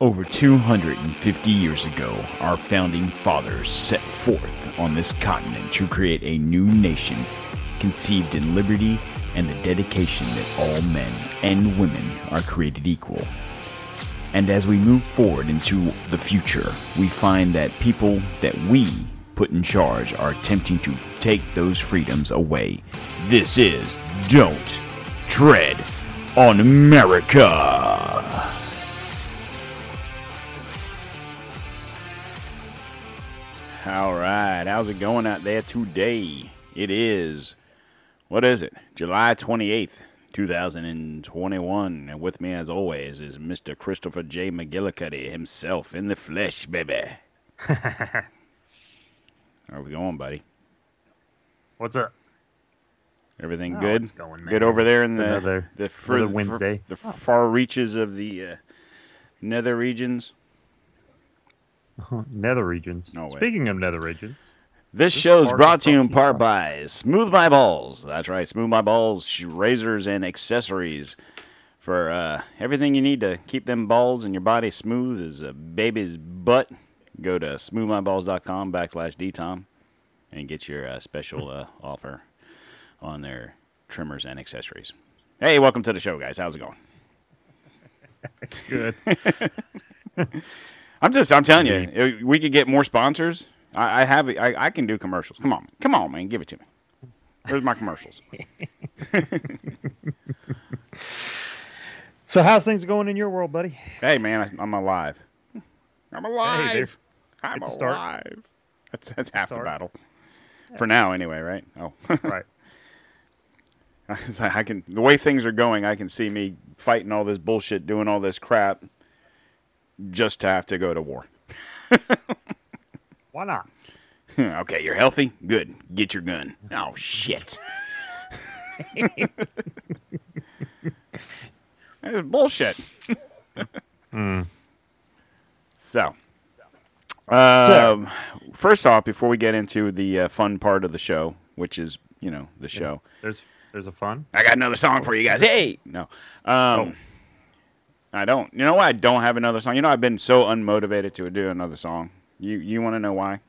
Over 250 years ago, our founding fathers set forth on this continent to create a new nation conceived in liberty and the dedication that all men and women are created equal. And as we move forward into the future, we find that people that we put in charge are attempting to take those freedoms away. This is Don't Tread on America. How's it going out there today? It is, what is it? July 28th, 2021. And with me, as always, is Mr. Christopher J. McGillicuddy himself in the flesh, baby. how's it going, buddy? What's up? Everything Oh, good? going, good over there in It's the another- the, fur- Wednesday. the far reaches of the uh, nether regions. nether regions. No way. Speaking of nether regions, This show is brought to you in part by Smooth My Balls. That's right, Smooth My Balls, razors and accessories for uh, everything you need to keep them balls and your body smooth as a baby's butt. Go to smoothmyballs.com backslash dtom and get your uh, special uh, offer on their trimmers and accessories. Hey, welcome to the show, guys. How's it going? good. I'm just, I'm telling you, we could get more sponsors. I, I have, I, I can do commercials. Come on, come on, man, give it to me. Where's my commercials? so how's things going in your world, buddy? Hey, man, I, I'm alive. I'm alive. there- I'm it's alive. That's that's half the Start. battle. For now, anyway, right? Oh, right. I can. The way things are going, I can see me fighting all this bullshit, doing all this crap, just to have to go to war. Why not? okay, you're healthy. Good. Get your gun. Oh shit. That's bullshit. So, um, first off, before we get into the uh, fun part of the show, which is you know the show, There's there's a fun. I got another song for you guys. Hey, no, um, I don't. You know why I don't have another song? You know I've been so unmotivated to do another song. You you want to know why?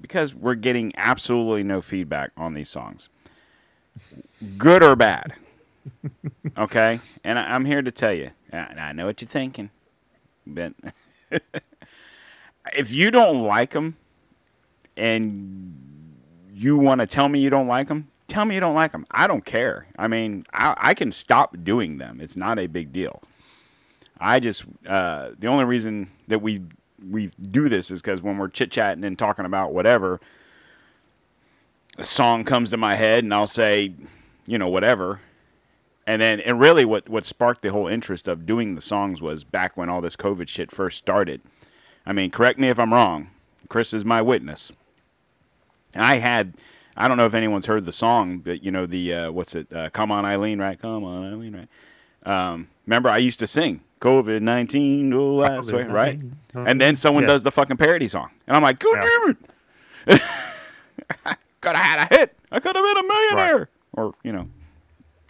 Because we're getting absolutely no feedback on these songs, good or bad. okay, and I, I'm here to tell you. And I know what you're thinking, but if you don't like them, and you want to tell me you don't like them, tell me you don't like them. I don't care. I mean, I, I can stop doing them. It's not a big deal. I just uh, the only reason that we we do this is because when we're chit chatting and talking about whatever, a song comes to my head and I'll say, you know, whatever. And then, and really, what what sparked the whole interest of doing the songs was back when all this COVID shit first started. I mean, correct me if I'm wrong. Chris is my witness. I had, I don't know if anyone's heard the song, but you know the uh, what's it? Uh, Come on, Eileen, right? Come on, Eileen, right? Um, remember, I used to sing COVID nineteen, oh, last way, right? And then someone Yeah. does the fucking parody song, and I'm like, God Yeah. damn it! could have had a hit. I could have been a millionaire, or you know,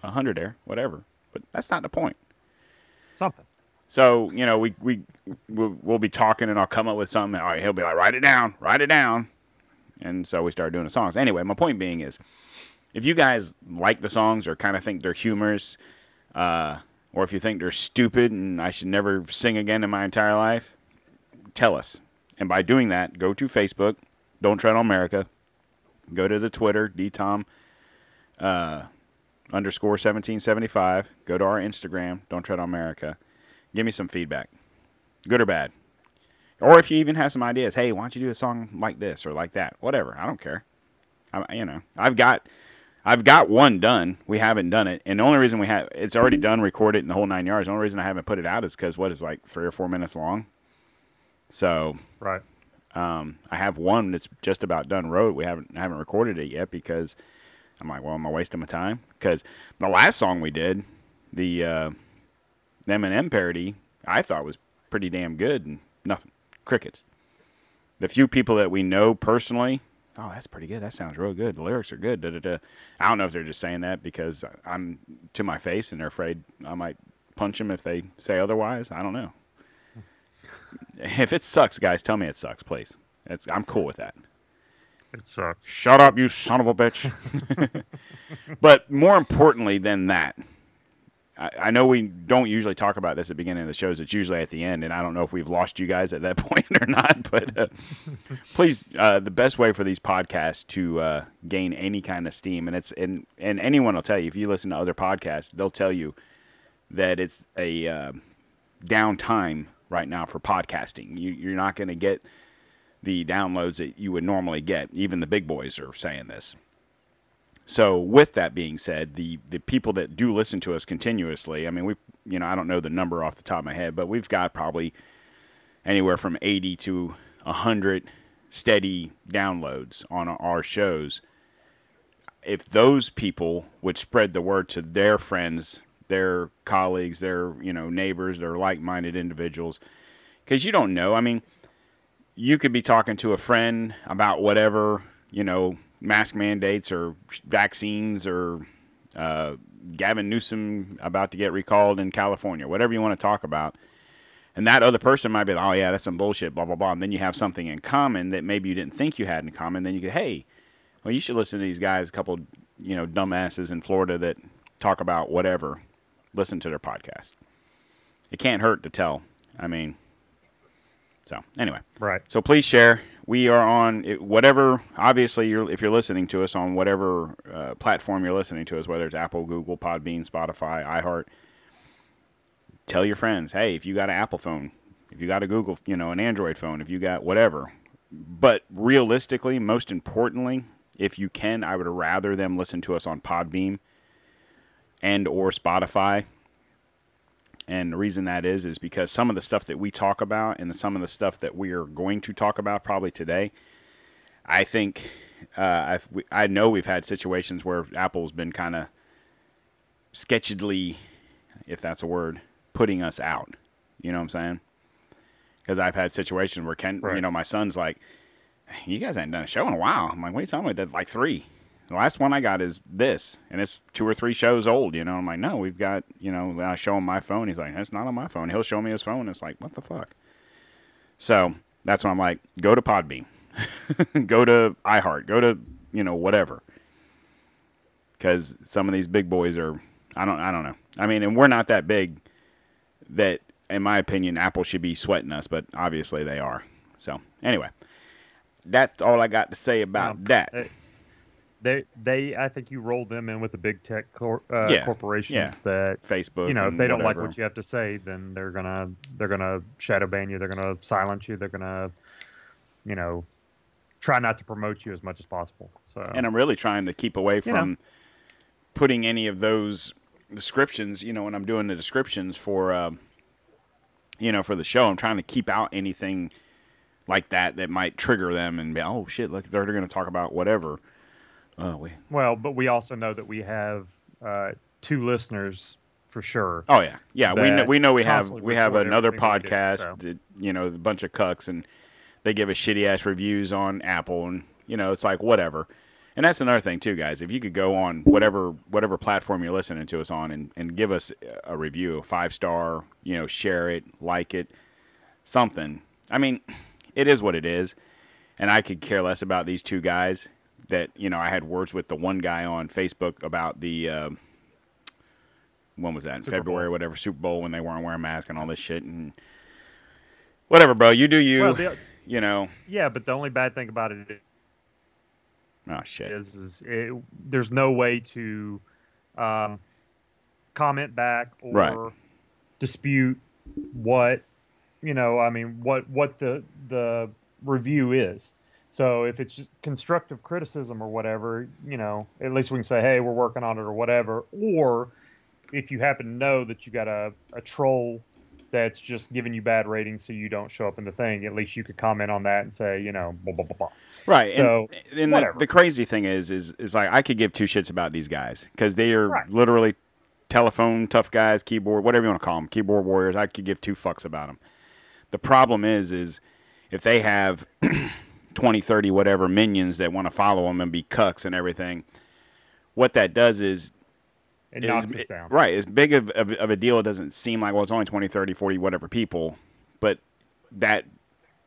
a hundred there, whatever. But that's not the point. Something. So you know, we we we'll, we'll be talking, and I'll come up with something. Right, he'll be like, "Write it down, write it down," and so we start doing the songs. Anyway, my point being is, if you guys like the songs or kind of think they're humorous, uh, or if you think they're stupid and I should never sing again in my entire life, tell us. And by doing that, go to Facebook, Don't Tread on America. Go to the Twitter, dtom uh, underscore 1775. Go to our Instagram, Don't Tread on America. Give me some feedback, good or bad. Or if you even have some ideas, hey, why don't you do a song like this or like that? Whatever, I don't care. I, you know, I've got, I've got one done. We haven't done it, and the only reason we have it's already done, recorded, in the whole nine yards. The only reason I haven't put it out is because what is like three or four minutes long. So Right. um, I have one that's just about done Road We haven't I haven't recorded it yet because I'm like, well, am I wasting my time? Because the last song we did, the uh, Eminem parody, I thought was pretty damn good, and nothing, crickets. The few people that we know personally, oh, that's pretty good. That sounds real good. The lyrics are good. Da, da, da. I don't know if they're just saying that because I'm to my face and they're afraid I might punch them if they say otherwise. I don't know. If it sucks, guys, tell me it sucks, please. It's, I'm cool with that. It sucks. Shut up, you son of a bitch. but more importantly than that, I, I know we don't usually talk about this at the beginning of the shows. It's usually at the end, and I don't know if we've lost you guys at that point or not. But uh, please, uh, the best way for these podcasts to uh, gain any kind of steam, and it's and and anyone will tell you if you listen to other podcasts, they'll tell you that it's a uh, downtime right now for podcasting. You, you're not going to get the downloads that you would normally get. Even the big boys are saying this. So, with that being said, the the people that do listen to us continuously, I mean, we, you know, I don't know the number off the top of my head, but we've got probably anywhere from 80 to 100 steady downloads on our shows. If those people would spread the word to their friends, their colleagues, their, you know, neighbors, their like-minded individuals, cuz you don't know, I mean, you could be talking to a friend about whatever, you know, mask mandates or vaccines or uh, Gavin Newsom about to get recalled in California, whatever you want to talk about. And that other person might be like, oh, yeah, that's some bullshit, blah, blah, blah. And then you have something in common that maybe you didn't think you had in common. Then you go, hey, well, you should listen to these guys, a couple, you know, dumbasses in Florida that talk about whatever. Listen to their podcast. It can't hurt to tell. I mean, so anyway. Right. So please share. We are on whatever. Obviously, you're if you're listening to us on whatever uh, platform you're listening to us, whether it's Apple, Google, Podbean, Spotify, iHeart. Tell your friends, hey, if you got an Apple phone, if you got a Google, you know, an Android phone, if you got whatever. But realistically, most importantly, if you can, I would rather them listen to us on Podbean and or Spotify and the reason that is is because some of the stuff that we talk about and some of the stuff that we are going to talk about probably today, I think uh, I've, we- I know we've had situations where Apple's been kind of sketchily, if that's a word, putting us out. You know what I'm saying? Because I've had situations where Ken, you know, my son's like, "You guys haven't done a show in a while." I'm like, "What are you talking about? I did like three. The last one I got is this, and it's two or three shows old. You know, I'm like, no, we've got, you know, I show him my phone. He's like, that's not on my phone. He'll show me his phone. It's like, what the fuck? So that's when I'm like, go to Podbean, go to iHeart, go to, you know, whatever. Because some of these big boys are, I don't, I don't know. I mean, and we're not that big that, in my opinion, Apple should be sweating us, but obviously they are. So anyway, that's all I got to say about Um, that. They, they, I think you roll them in with the big tech cor- uh, Yeah, corporations yeah. that Facebook. you know if they don't like what you have to say, then they're gonna they're gonna shadow ban you. They're gonna silence you. They're gonna, you know, try not to promote you as much as possible. So and I'm really trying to keep away You know. from putting any of those descriptions. You know, when I'm doing the descriptions for, uh, you know, for the show, I'm trying to keep out anything like that that might trigger them and be, oh shit, look, they're going to talk about whatever. Oh, we, well, but we also know that we have uh, two listeners for sure. oh yeah, yeah. We know, we know we have we have another everything we do, podcast. so. you know, a bunch of cucks and they give us shitty ass reviews on Apple and you know it's like whatever. And that's another thing too, guys. If you could go on whatever whatever platform you're listening to us on and, and give us a review, a five star, you know, share it, like it, something. I mean, it is what it is. And I could care less about these two guys that, you know, I had words with the one guy on Facebook about the uh, when was that? In Super February, Bowl. whatever, Super Bowl when they weren't wearing masks and all this shit and whatever, bro. You do you. Well, the- you know. Yeah, but the only bad thing about it Oh shit. is, is it, there's no way to um, comment back or Right. dispute what you know. I mean, what what the the review is. So if it's just constructive criticism or whatever, you know, at least we can say, hey, we're working on it or whatever. Or if you happen to know that you got a, a troll that's just giving you bad ratings so you don't show up in the thing, at least you could comment on that and say, you know, blah, blah, blah, blah. Right. So, and, and the, the crazy thing is, is, is like I could give two shits about these guys because they are Right. literally telephone tough guys, keyboard, whatever you want to call them, keyboard warriors. I could give two fucks about them. The problem is, is if they have 20, 30, whatever minions that want to follow them and be cucks and everything, what that does is It is- knocks us it- down. Right. As big of, of, of a deal, it doesn't seem like, well, it's only 20, 30, 40, whatever people. But that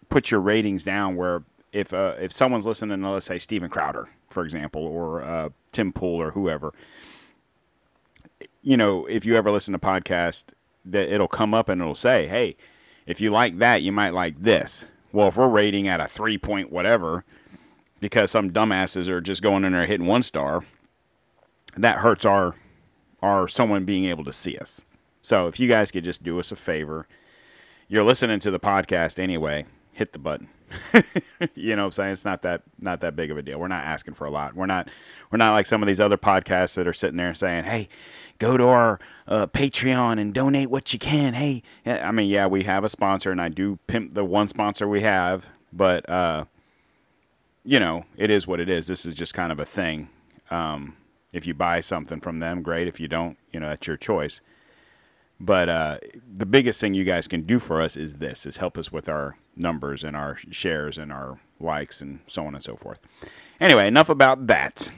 puts your ratings down where if uh, if someone's listening to let's say Steven Crowder, for example, or uh, Tim Pool or whoever, you know, if you ever listen to podcast, that it'll come up and it'll say, "Hey, if you like that, you might like this." Well, if we're rating at a three point whatever, because some dumbasses are just going in there hitting one star, that hurts our our someone being able to see us. So if you guys could just do us a favor, you're listening to the podcast anyway, hit the button. you know what I'm saying? It's not that not that big of a deal. We're not asking for a lot. We're not we're not like some of these other podcasts that are sitting there saying, "Hey, go to our uh, Patreon and donate what you can." Hey, I mean, yeah, we have a sponsor, and I do pimp the one sponsor we have, but uh, you know, it is what it is. This is just kind of a thing. Um, if you buy something from them, great. If you don't, you know, that's your choice. But uh, the biggest thing you guys can do for us is this: is help us with our numbers and our shares and our likes and so on and so forth. Anyway, enough about that.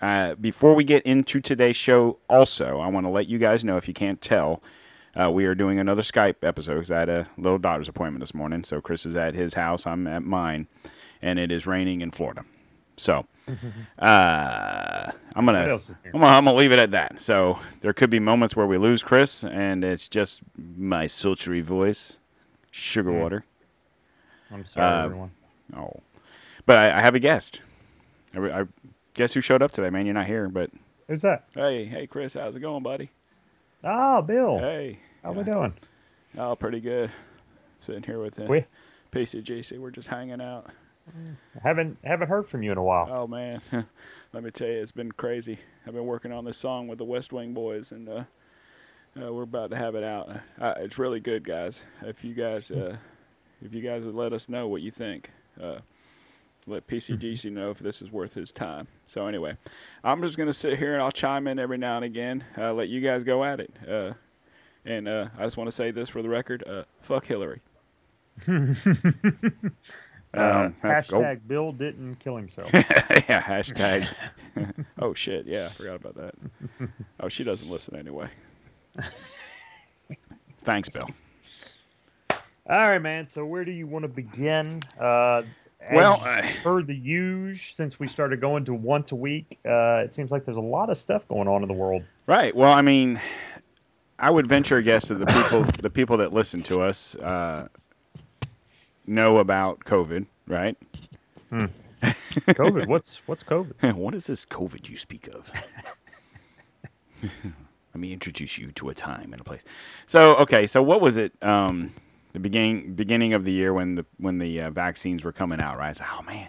Uh, before we get into today's show, also, I want to let you guys know if you can't tell, uh, we are doing another Skype episode. Because I had a little daughter's appointment this morning, so Chris is at his house, I'm at mine, and it is raining in Florida. So uh, I'm gonna What else is here? I'm gonna, I'm gonna leave it at that. So there could be moments where we lose Chris, and it's just my sultry voice, sugar Mm. water. I'm sorry, Uh, everyone. Oh, but I, I have a guest. I, I guess who showed up today, man. You're not here, but Who's that? hey, hey, Chris, how's it going, buddy? Ah, Bill. Hey, How we doing? Oh, pretty good. Sitting here with the We PCGC. We're just hanging out. haven't haven't heard from you in a while. Oh man, let me tell you, it's been crazy. I've been working on this song with the West Wing Boys, and uh, uh, we're about to have it out. Uh, it's really good, guys. If you guys, uh, if you guys would let us know what you think, uh, let PCGC know if this is worth his time. So anyway, I'm just gonna sit here and I'll chime in every now and again. Uh, let you guys go at it. Uh, and uh, I just want to say this for the record: uh, fuck Hillary. Uh, Um, heck, go- hashtag Bill didn't kill himself. yeah, hashtag. oh shit, yeah, I forgot about that. Oh, she doesn't listen anyway. Thanks, Bill. All right, man. So where do you want to begin? Uh, Well, I- per the usual, since we started going to once a week, uh, it seems like there's a lot of stuff going on in the world. Right. Well, I mean, I would venture a guess that the people, the people that listen to us, uh, know about COVID, right? COVID. what's what's COVID? what is this COVID you speak of? Let me introduce you to a time and a place. So, okay, so what was it? Um, the beginning beginning of the year when the when the uh, vaccines were coming out, right? It's like, oh man,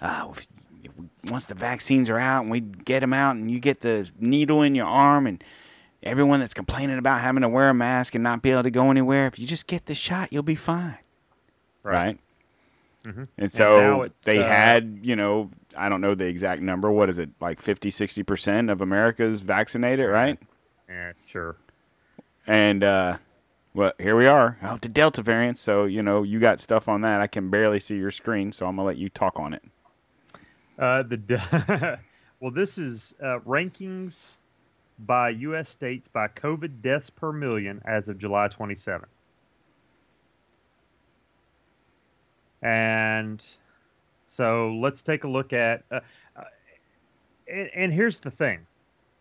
uh, if- if we- once the vaccines are out and we get them out and you get the needle in your arm and everyone that's complaining about having to wear a mask and not be able to go anywhere, if you just get the shot, you'll be fine, right? Mhm. And so it's, they uh, had, you know, I don't know the exact number. What is it, like 50, 60% of America's vaccinated, right? Yeah, sure. And, uh, well, here we are. Oh, the Delta variant. So, you know, you got stuff on that. I can barely see your screen, so I'm going to let you talk on it. Uh, the de- well, this is uh, rankings by U.S. states by COVID deaths per million as of July 27th. And so let's take a look at. Uh, uh, and, and here's the thing.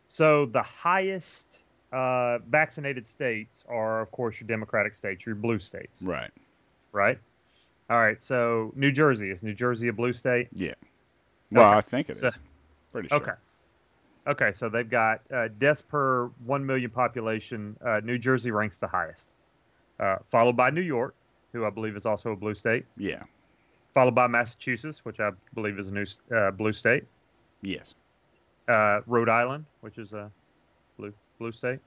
So the highest uh, vaccinated states are, of course, your Democratic states, your blue states, Right. right? All right. So New Jersey is New Jersey a blue state? Yeah. Well, Okay. I think it is. So- Pretty sure. Okay. Okay, so they've got uh, deaths per 1 million population. Uh, New Jersey ranks the highest, uh, followed by New York, who I believe is also a blue state, Yeah. followed by Massachusetts, which I believe is a new uh, blue state, Yes. uh, Rhode Island, which is a blue blue state.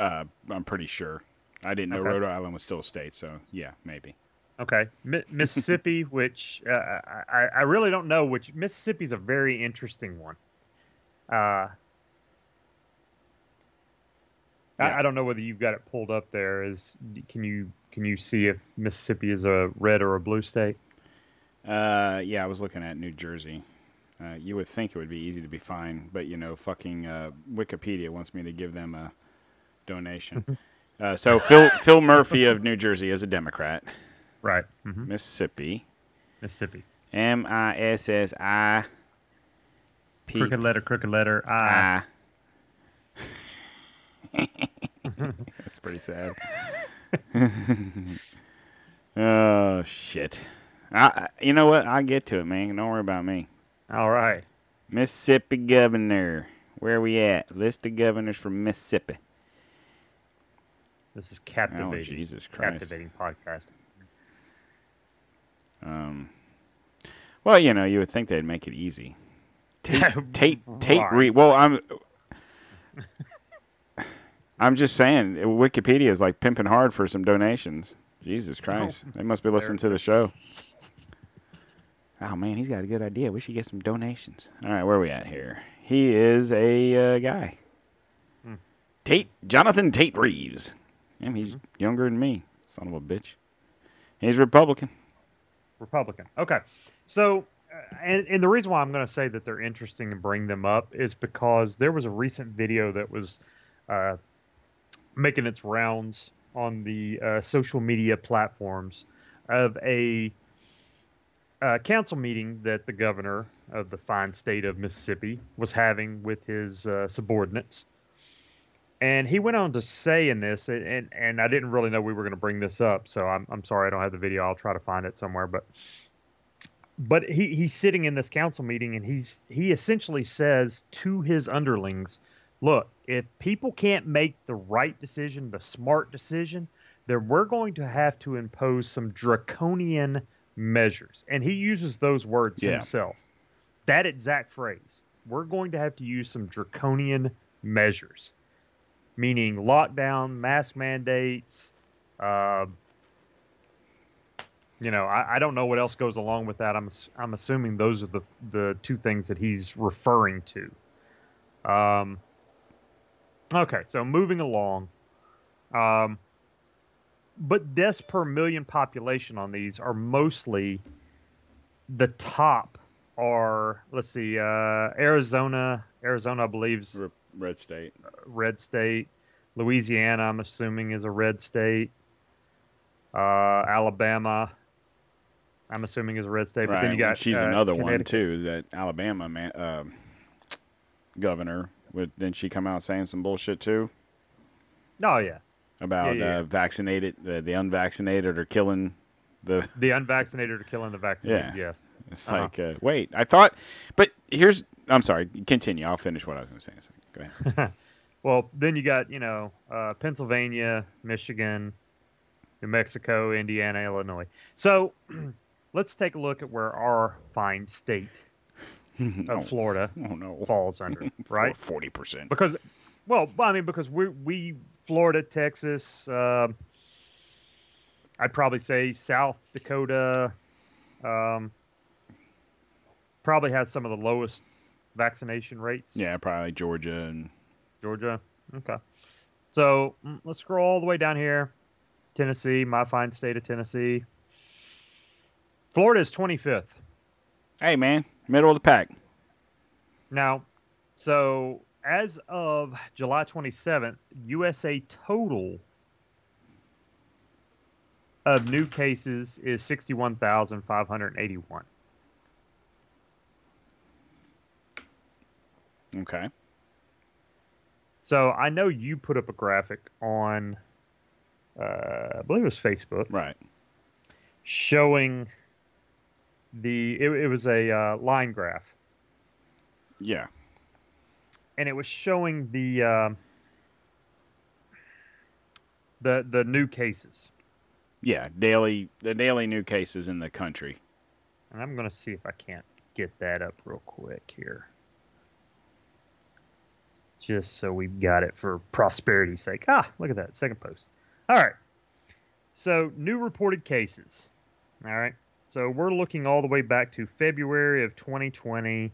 Uh, I'm pretty sure. I didn't know Okay. Rhode Island was still a state, so yeah, maybe. Okay, Mi- Mississippi, which uh, I, I- really don't know. Which Mississippi's a very interesting one. Uh, Yeah. I, I don't know whether you've got it pulled up there. Is can you can you see if Mississippi is a red or a blue state? Uh, yeah, I was looking at New Jersey. Uh, you would think it would be easy to be fine, but you know, fucking uh, Wikipedia wants me to give them a donation. Uh, so Phil Phil Murphy of New Jersey is a Democrat. Right. hmm Mississippi. Mississippi. M I S S I P Crooked letter, crooked letter. I. I. That's pretty sad. oh shit! I, I- you know what? I'll get to it, man. Don't worry about me. All right. Mississippi governor. Where are we at? List of governors from Mississippi. This is captivating. Oh. Jesus Christ! captivating podcast. Um. Well, you know, you would think they'd make it easy. Tate, Tate, Tate. Reed. Well, I'm. I'm just saying, Wikipedia is like pimping hard for some donations. Jesus Christ, they must be listening to the show. Oh man, he's got a good idea. We should get some donations. All right, where are we at here? He is a uh, guy. Hmm. Tate Jonathan Tate Reeves. Yeah, he's younger than me. Son of a bitch. He's Republican. Republican. Okay. So, uh, and, and the reason why I'm going to say that they're interesting and bring them up is because there was a recent video that was uh, making its rounds on the uh, social media platforms of a uh, council meeting that the governor of the fine state of Mississippi was having with his uh, subordinates. And he went on to say in this, and, and, and I didn't really know we were going to bring this up, so I'm, I'm sorry I don't have the video. I'll try to find it somewhere. But but he, he's sitting in this council meeting, and he's he essentially says to his underlings, "Look, if people can't make the right decision, the smart decision, then we're going to have to impose some draconian measures." And he uses those words Yeah. himself. That exact phrase. We're going to have to use some draconian measures meaning lockdown, mask mandates. Uh, you know, I, I don't know what else goes along with that. I'm I'm assuming those are the the two things that he's referring to. Um, okay, so moving along. Um, but deaths per million population on these are mostly the top are let's see uh, Arizona Arizona I believe's Re- Red state. red state. Louisiana, I'm assuming, is a red state. Uh, Alabama, I'm assuming, is a red state. But then you got she's uh, another one too. That Alabama man, um governor. Would didn't she come out saying some bullshit too Oh yeah, about Yeah, yeah, uh, vaccinated the, the unvaccinated are killing the the unvaccinated are killing the vaccinated. Yeah. Yes. It's Uh-huh. like, uh, wait, I thought, but here's, I'm sorry, continue. I'll finish what I was going to say in a second. Go ahead. Well, then you got you know uh, Pennsylvania, Michigan, New Mexico, Indiana, Illinois. So let's take a look at where our fine state of oh, Florida oh, no. falls under, right? 40%. because well i mean because we we florida texas um i'd probably say south dakota um, probably has some of the lowest vaccination rates. Yeah, probably Georgia and, georgia okay. So mm, let's scroll all the way down here. Tennessee my fine state of tennessee. Florida is 25th hey, man, middle of the pack. Now, so as of July 27th, USA total of new cases is 61,581. Okay. So I know you put up a graphic on, uh, I believe it was Facebook, Right. showing the, it, it was a uh, line graph, Yeah. And it was showing the, um the, the new cases. Yeah. Daily, the daily new cases in the country. And I'm going to see if I can't get that up real quick here. Just so we've got it for prosperity's sake. Ah, look at that. Second post. All right. So, new reported cases. All right. So, we're looking all the way back to February of 2020.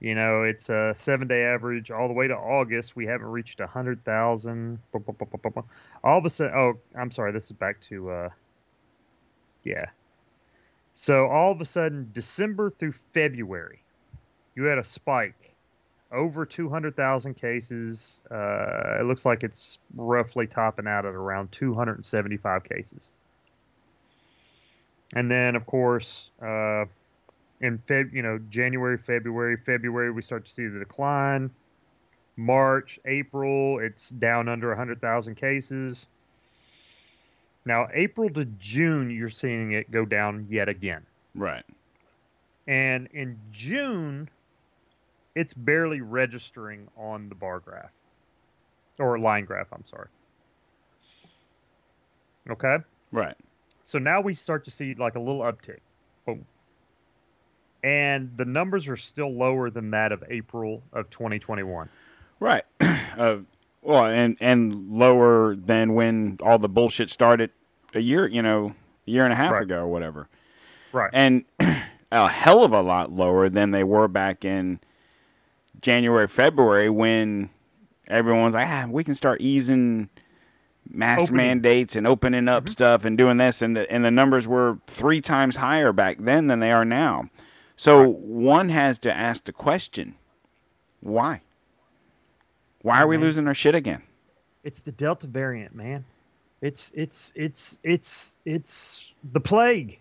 You know, it's a seven day average all the way to August. We haven't reached a 100,000. All of a sudden, oh, I'm sorry. This is back to, uh, yeah. So all of a sudden, December through February, you had a spike over 200,000 cases. Uh, it looks like it's roughly topping out at around 275 cases. And then, of course, uh, in Feb, you know, January, February, February, we start to see the decline. March, April, it's down under 100,000 cases. Now, April to June, you're seeing it go down yet again. Right. And in June, it's barely registering on the bar graph or line graph, I'm sorry. Okay? Right. So now we start to see like a little uptick. Boom. And the numbers are still lower than that of April of 2021. Right. uh, well, and and lower than when all the bullshit started a year, you know, a year and a half Right. ago or whatever. Right. And a hell of a lot lower than they were back in January, February when everyone's like, ah, we can start easing mask Opening. mandates and opening up stuff and doing this and the, and the numbers were three times higher back then than they are now. So one has to ask the question, why? Why are we Man. losing our shit again? it's the Delta variant, man. It's it's it's it's it's the plague.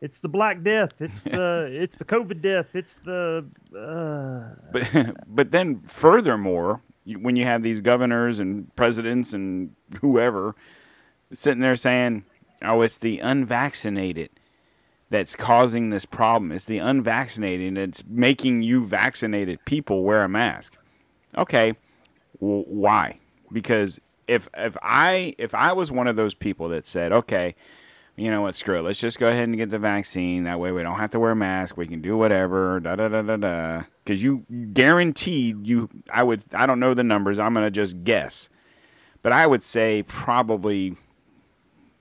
It's the Black Death. It's the it's the COVID death. It's the uh, But but then furthermore, when you have these governors and presidents and whoever sitting there saying, "Oh, it's the unvaccinated that's causing this problem. It's the unvaccinated that's making you vaccinated people wear a mask." Okay, w- why? Because if if I if I was one of those people that said, "Okay, you know what, screw it. Let's just go ahead and get the vaccine. That way we don't have to wear a mask. We can do whatever. Da da da da da. Because you guaranteed you, I would, I don't know the numbers. I'm gonna just guess, but I would say probably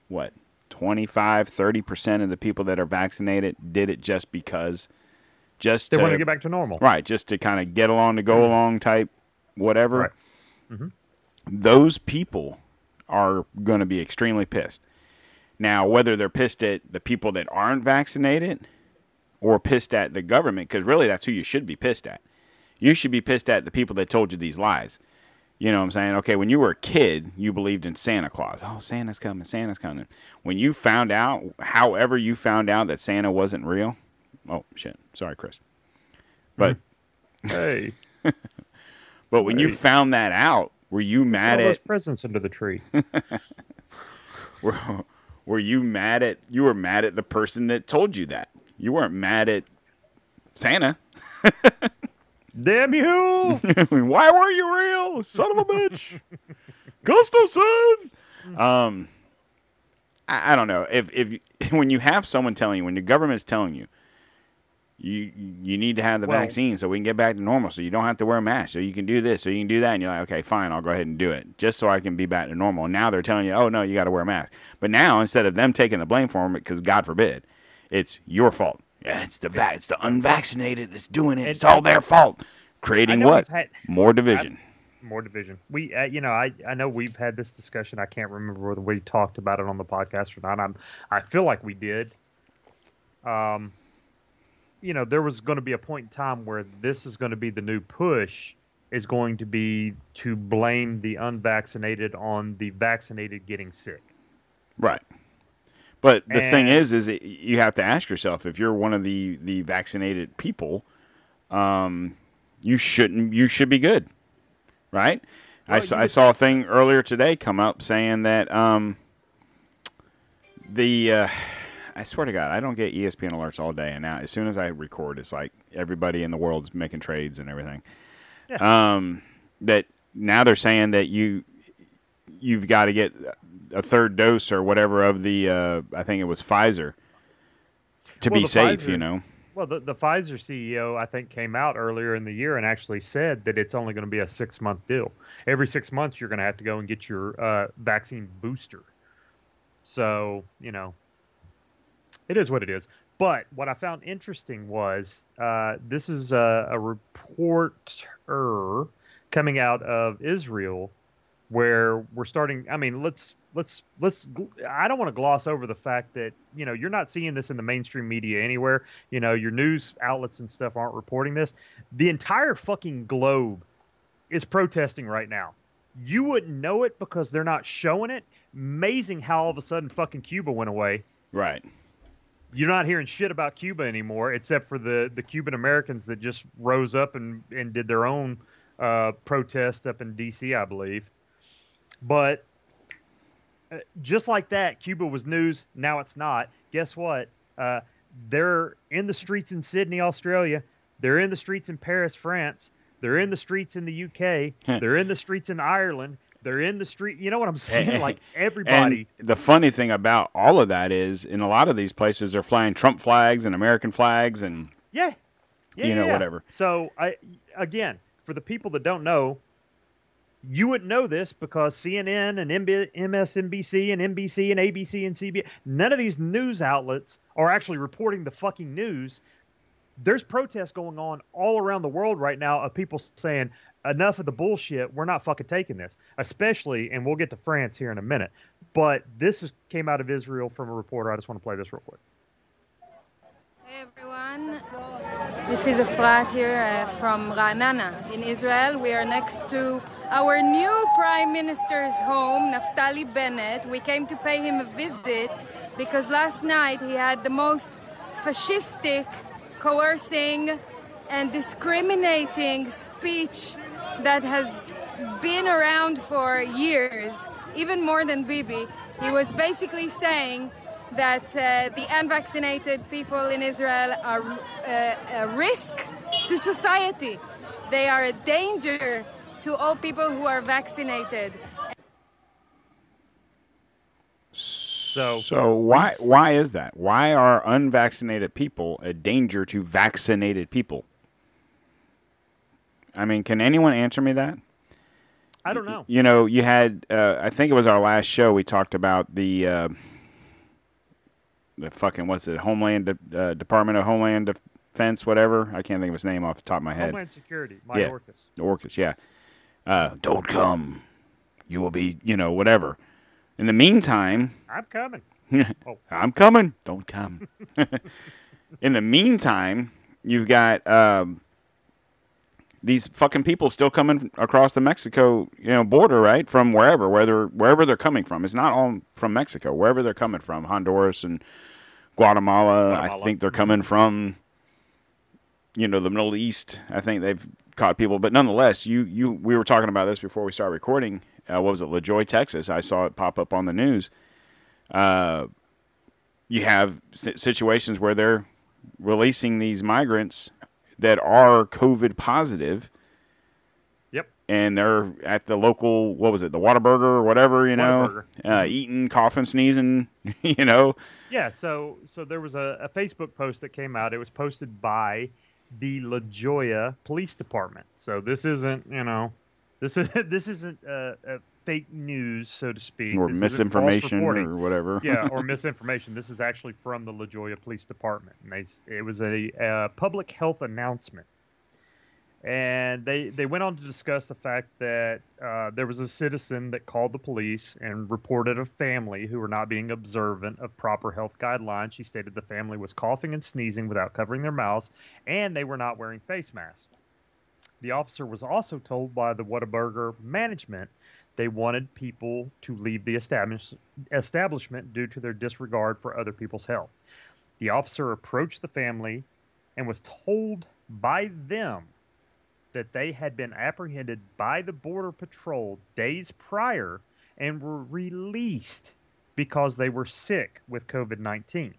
what 25, 30 percent of the people that are vaccinated did it just because, just they to want to get back to normal. right, just to kind of get along to go along type, whatever. Right. Mhm. Those people are going to be extremely pissed. Now, whether they're pissed at the people that aren't vaccinated or pissed at the government, because really that's who you should be pissed at. You should be pissed at the people that told you these lies. You know what I'm saying? Okay, when you were a kid, you believed in Santa Claus. Oh, Santa's coming, Santa's coming. When you found out, however you found out that Santa wasn't real, oh shit, sorry, Chris. But Hey, but when you found that out, were you mad all those at presents under the tree. were, were you mad at you were mad at the person that told you that? You weren't mad at Santa. Damn you! Why were you real, son of a bitch? Gustafson. Um, I, I don't know if if when you have someone telling you, when the government's telling you, you you need to have the Well- vaccine so we can get back to normal, so you don't have to wear a mask, so you can do this, so you can do that, and you're like, okay, fine, I'll go ahead and do it, just so I can be back to normal. And now they're telling you, oh no, you got to wear a mask. But now instead of them taking the blame for it, because God forbid, it's your fault. Yeah, it's the va- it's the unvaccinated that's doing it. It's all their fault. Creating what? had More division. more division. We, uh, you know, I, I know we've had this discussion. I can't remember whether we talked about it on the podcast or not. I'm, I feel like we did. Um, you know, there was going to be a point in time where this is going to be the new push is going to be to blame the unvaccinated on the vaccinated getting sick. Right. But the thing is, is it, you have to ask yourself if you're one of the the vaccinated people, um, you shouldn't. You should be good, right? I, Well, saw, I saw a thing earlier today come up saying that um, the uh, I swear to God, I don't get ESPN alerts all day, and now as soon as I record, it's like everybody in the world's making trades and everything. Um, that now they're saying that you you've got to get a third dose or whatever of the uh, I think it was Pfizer to Well, be safe. You know, Well, the, the Pfizer CEO, I think, came out earlier in the year and actually said that it's only going to be a six month deal. Every six months, you're going to have to go and get your uh, vaccine booster. So, you know, it is what it is. But what I found interesting was uh, this is a, a reporter coming out of Israel where we're starting. I mean, let's let's let's. I don't want to gloss over the fact that you know you're not seeing this in the mainstream media anywhere. You know, your news outlets and stuff aren't reporting this. The entire fucking globe is protesting right now. You wouldn't know it because they're not showing it. Amazing how all of a sudden fucking Cuba went away. Right. You're not hearing shit about Cuba anymore, except for the the Cuban Americans that just rose up and and did their own uh, protest up in D.C. I believe. But just like that, Cuba was news. Now it's not. Guess what? Uh, they're in the streets in Sydney, Australia. They're in the streets in Paris, France. They're in the streets in the UK. they're in the streets in Ireland. They're in the street. You know what I'm saying? Like everybody. And the funny thing about all of that is, in a lot of these places, they're flying Trump flags and American flags and yeah, yeah you know yeah. whatever. So I again, for the people that don't know, you wouldn't know this because CNN and MSNBC and NBC and ABC and CBS, none of these news outlets are actually reporting the fucking news. There's protests going on all around the world right now of people saying, enough of the bullshit. We're not fucking taking this. Especially, and we'll get to France here in a minute. But this is, came out of Israel from a reporter. I just want to play this real quick. Hey everyone, this is Efrat here uh, from Ra'anana in Israel. We are next to our new Prime Minister's home, Naftali Bennett. We came to pay him a visit because last night he had the most fascistic, coercing, and discriminating speech that has been around for years, even more than Bibi. He was basically saying that uh, the unvaccinated people in Israel are uh, a risk to society. They are a danger to all people who are vaccinated. So, so why why is that? Why are unvaccinated people a danger to vaccinated people? I mean, can anyone answer me that? I don't know. You know, you had uh, I think it was our last show we talked about the uh, the fucking what's it Homeland De- uh, Department of Homeland Defense whatever I can't think of his name off the top of my head. Homeland Security, my yeah. Orcus. Orcus, yeah. Uh, don't come, you will be you know whatever. In the meantime, I'm coming. oh. I'm coming. Don't come. In the meantime, you've got um, these fucking people still coming across the Mexico, you know, border, right? From wherever, whether wherever they're coming from. It's not all from Mexico. Wherever they're coming from, Honduras and Guatemala. Guatemala. I think they're coming from, you know, the Middle East. I think they've caught people, but nonetheless, you you we were talking about this before we started recording. Uh, what was it, LaJoy, Texas? I saw it pop up on the news. Uh, you have situations where they're releasing these migrants that are COVID positive. Yep. And they're at the local, what was it, the Whataburger or whatever, you know, uh, eating, coughing, sneezing, you know. Yeah. So, so there was a, a Facebook post that came out. It was posted by the La Joya Police Department. So this isn't, you know, this is this isn't uh, a fake news, so to speak, or this misinformation or whatever. yeah, or misinformation. This is actually from the La Joya Police Department, and they, it was a, a public health announcement. And they, they went on to discuss the fact that uh, there was a citizen that called the police and reported a family who were not being observant of proper health guidelines. She stated the family was coughing and sneezing without covering their mouths, and they were not wearing face masks. The officer was also told by the Whataburger management they wanted people to leave the establish- establishment due to their disregard for other people's health. The officer approached the family and was told by them that they had been apprehended by the Border Patrol days prior and were released because they were sick with COVID 19.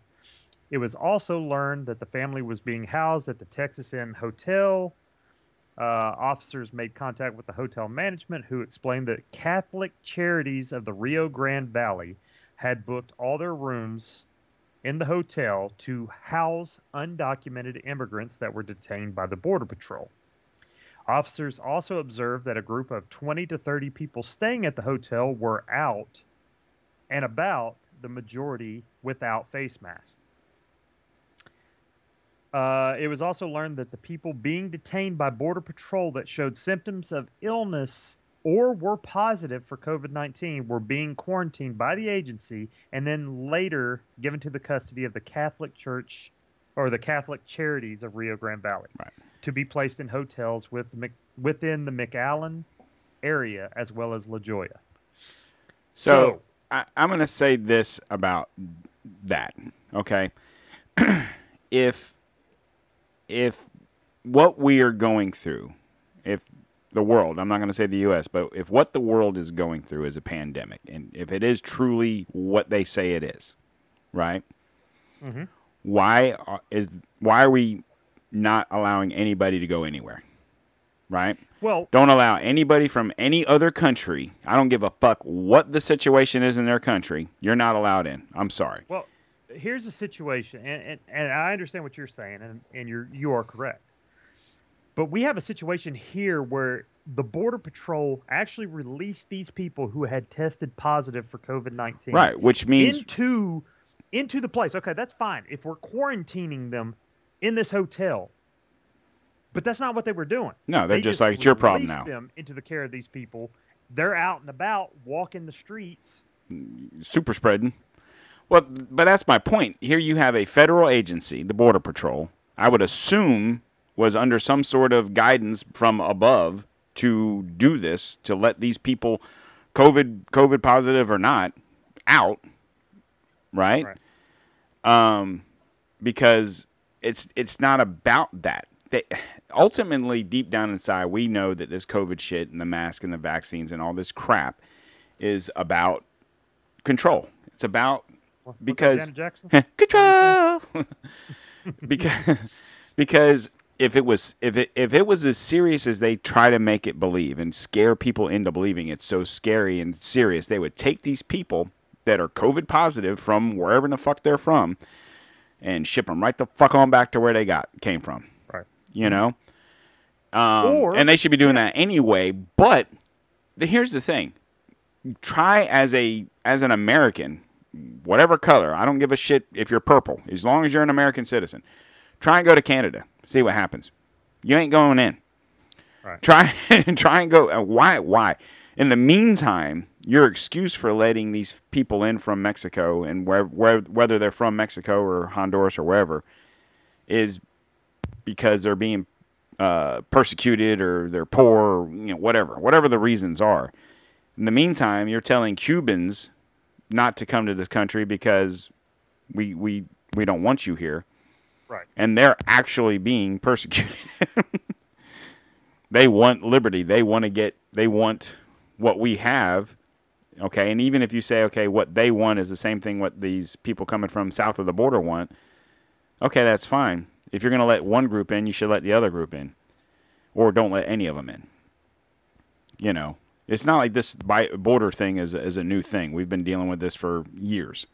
It was also learned that the family was being housed at the Texas Inn Hotel uh, officers made contact with the hotel management, who explained that Catholic Charities of the Rio Grande Valley had booked all their rooms in the hotel to house undocumented immigrants that were detained by the Border Patrol. Officers also observed that a group of 20 to 30 people staying at the hotel were out and about, the majority without face masks. Uh, it was also learned that the people being detained by Border Patrol that showed symptoms of illness or were positive for COVID 19 were being quarantined by the agency and then later given to the custody of the Catholic Church or the Catholic Charities of Rio Grande Valley Right. To be placed in hotels with Mc, within the McAllen area as well as La Joya. So, So- I, I'm going to say this about that. Okay, if if what we are going through, if the world, I'm not going to say the U.S., but if what the world is going through is a pandemic, and if it is truly what they say it is, right? Mm-hmm. Why are, is why are we not allowing anybody to go anywhere? Right? Well, Don't allow anybody from any other country. I don't give a fuck what the situation is in their country. You're not allowed in. I'm sorry. Well, here's the situation, and, and, and I understand what you're saying, and, and you're you are correct. But we have a situation here where the Border Patrol actually released these people who had tested positive for COVID nineteen Right, which means into into the place. Okay, that's fine if we're quarantining them in this hotel. But that's not what they were doing. no, they're They just like it's your problem now. Them into the care of these people. They're out and about, walking the streets. Super spreading. Well, but that's my point. Here you have a federal agency, the Border Patrol. I would assume was under some sort of guidance from above to do this to let these people, COVID COVID positive or not, out. Right. Right. um, because it's it's not about that. They, ultimately, deep down inside, we know that this COVID shit and the mask and the vaccines and all this crap is about control. It's about What's because control. because because if it was if it if it was as serious as they try to make it believe and scare people into believing it's so scary and serious, they would take these people that are COVID positive from wherever the fuck they're from and ship them right the fuck on back to where they got came from. Right. You know. Um, Or- and they should be doing that anyway. But the, here's the thing: try as a as an American, whatever color. I don't give a shit if you're purple, as long as you're an American citizen. Try and go to Canada. See what happens. You ain't going in. Right. Try try and go. uh, Why? Why? In the meantime, your excuse for letting these people in from Mexico and where, where whether they're from Mexico or Honduras or wherever is because they're being uh, persecuted or they're poor or you know whatever whatever the reasons are. In the meantime, you're telling Cubans not to come to this country because we we we don't want you here, Right. and they're actually being persecuted. they want liberty. They want to get. They want what we have. Okay, and even if you say okay, what they want is the same thing what these people coming from south of the border want. Okay, that's fine. If you're going to let one group in, you should let the other group in, or don't let any of them in. You know, it's not like this border thing is is a new thing. We've been dealing with this for years.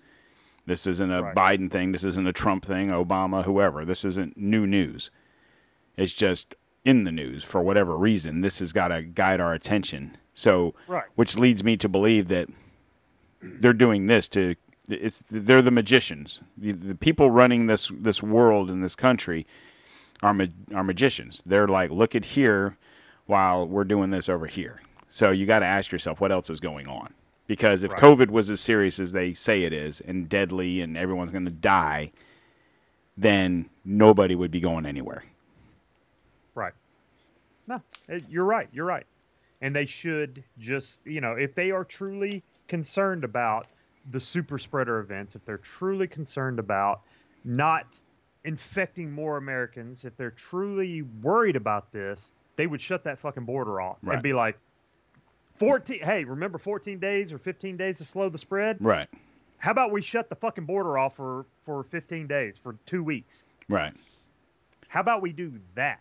This isn't a Right. Biden thing. This isn't a Trump thing. Obama, whoever. This isn't new news. It's just in the news for whatever reason. This has got to guide our attention. So, Right. which leads me to believe that they're doing this to. It's they're the magicians. The, the people running this this world in this country are ma- are magicians. They're like, look at here, while we're doing this over here. So you got to ask yourself, what else is going on? Because if Right. COVID was as serious as they say it is, and deadly, and everyone's going to die, then nobody would be going anywhere. Right. No, you're right. You're right. And they should just, you know, if they are truly concerned about the super spreader events, if they're truly concerned about not infecting more Americans, if they're truly worried about this, they would shut that fucking border off Right. and be like, 14, hey, remember 14 days or 15 days to slow the spread? Right. How about we shut the fucking border off for, for 15 days, for two weeks? Right. How about we do that?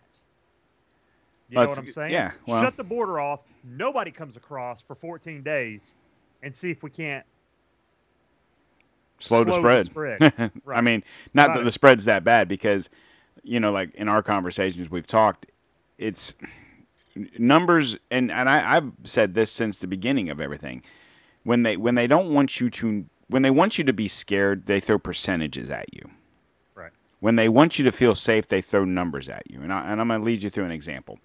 You know what I'm saying? yeah, well- Shut the border off. Nobody comes across for 14 days, and see if we can't. Slow, the Slow the spread. spread. I mean, not that the spread's that bad because, you know, like in our conversations we've talked, it's numbers, and and I, I've said this since the beginning of everything. When they when they don't want you to when they want you to be scared, they throw percentages at you. Right. When they want you to feel safe, they throw numbers at you. And, I, and I'm going to lead you through an example.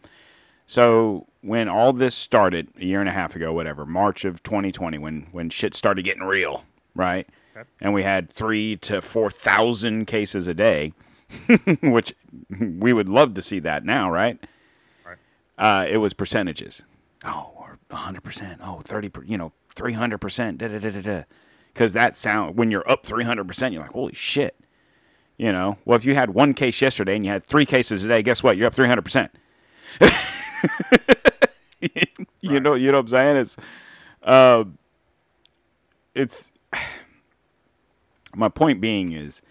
So when all this started a year and a half ago, whatever, March of 2020, when when shit started getting real, right? Okay. And we had three to four thousand cases a day, which we would love to see that now, right? Right. Uh, it was percentages. Oh, or 100%. Oh, 30, per- you know, 300%. Da, da, da, da, da. Because that sound, when you're up 300%, you're like, holy shit. You know, well, if you had one case yesterday and you had three cases today, guess what? You're up 300%. you know, you know what I'm saying? It's, uh, it's, my point being is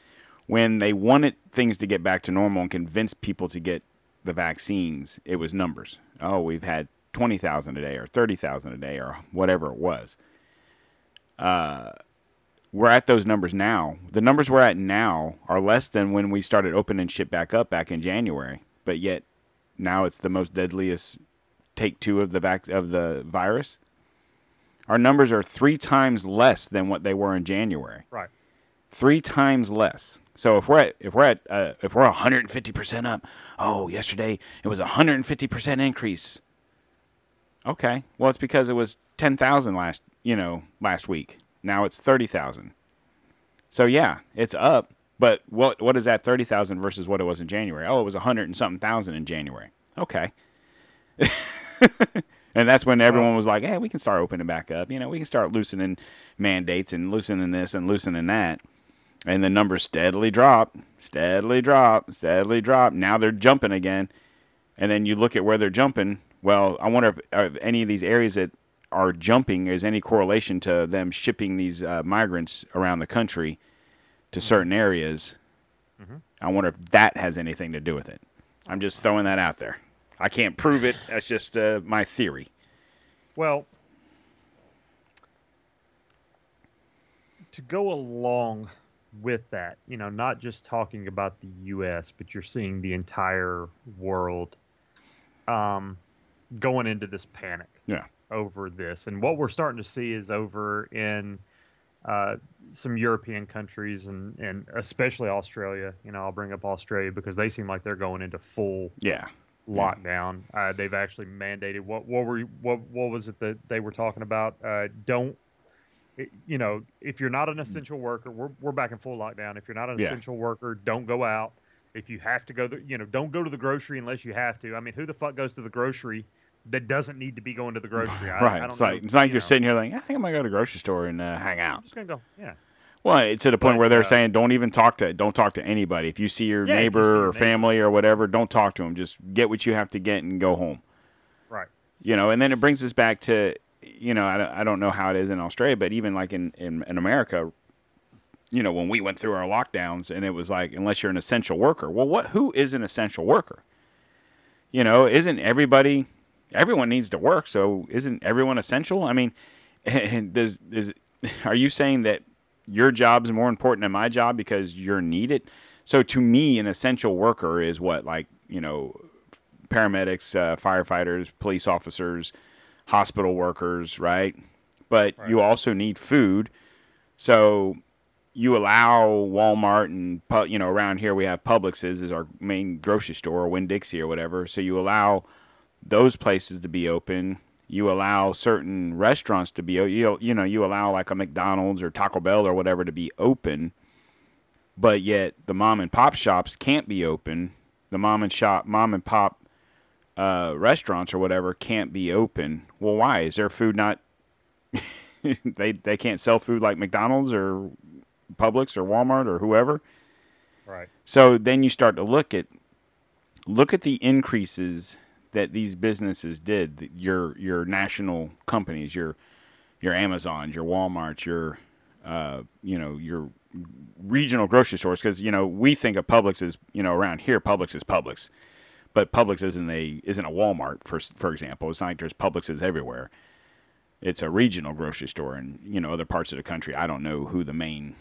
when they wanted things to get back to normal and convince people to get the vaccines, it was numbers. Oh, we've had 20,000 a day or 30,000 a day or whatever it was. Uh, we're at those numbers now. The numbers we're at now are less than when we started opening shit back up back in January. But yet now it's the most deadliest take two of the vac- of the virus. Our numbers are three times less than what they were in January Right. three times less. So if we're at if we're at uh, if we're 150 percent up, oh, yesterday it was a 150 percent increase. Okay, well it's because it was 10,000 last you know last week. Now it's 30,000. So yeah, it's up. But what what is that 30,000 versus what it was in January? Oh, it was a 100 and something thousand in January. Okay. and that's when everyone was like, "Hey, we can start opening back up. You know, we can start loosening mandates and loosening this and loosening that." And the numbers steadily drop, steadily drop, steadily drop. Now they're jumping again. And then you look at where they're jumping. Well, I wonder if uh, any of these areas that are jumping is any correlation to them shipping these uh, migrants around the country to certain areas. I wonder if that has anything to do with it. I'm just throwing that out there. I can't prove it. That's just uh, my theory. Well, to go along with that, you know, not just talking about the U.S., but you're seeing the entire world um, going into this panic Yeah. over this. And what we're starting to see is over in uh, some European countries and, and especially Australia. You know, I'll bring up Australia because they seem like they're going into full Yeah. lockdown. Uh, they've actually mandated what what were what what was it that they were talking about? Uh, don't you know if you're not an essential worker, we're we're back in full lockdown. If you're not an Yeah. essential worker, don't go out. If you have to go, the, you know, don't go to the grocery unless you have to. I mean, who the fuck goes to the grocery that doesn't need to be going to the grocery? I, right. I don't it's know, like it's like you you're know. sitting here like, I think I'm gonna go to the grocery store and uh, hang out. I'm just gonna go. Yeah. Well, it's to the point But, where they're uh, saying don't even talk to don't talk to anybody. If you see your Yeah, if you see neighbor your or neighbor. family or whatever, don't talk to them. Just get what you have to get and go home. Right. You know, and then it brings us back to, you know, I, don't- I don't know how it is in Australia, but even like in, in, in America, you know, when we went through our lockdowns and it was like, unless you're an essential worker. Well, what? Who is an essential worker? You know, isn't everybody? Everyone needs to work, so isn't everyone essential? I mean, does is are you saying that your job's more important than my job because you're needed? So to me, an essential worker is what, like you know, paramedics, uh, firefighters, police officers, hospital workers, right? But you also need food. So you allow Walmart and you know around here we have Publix's is our main grocery store, or Winn Dixie or whatever. So you allow those places to be open. You allow certain restaurants to be you you know you allow like a McDonald's or Taco Bell or whatever to be open, but yet the mom and pop shops can't be open. The mom and shop mom and pop uh, restaurants or whatever can't be open. Well, why is their food not? they they can't sell food like McDonald's or Publix or Walmart or whoever. Right. So then you start to look at look at the increases that these businesses did. Your your national companies, your your Amazons, your WalMarts, your uh, you know your regional grocery stores. Because you know we think of Publix as you know around here Publix is Publix, but Publix isn't a isn't a Walmart for for example. It's not like there's Publixes everywhere. It's a regional grocery store, and you know other parts of the country. I don't know who the main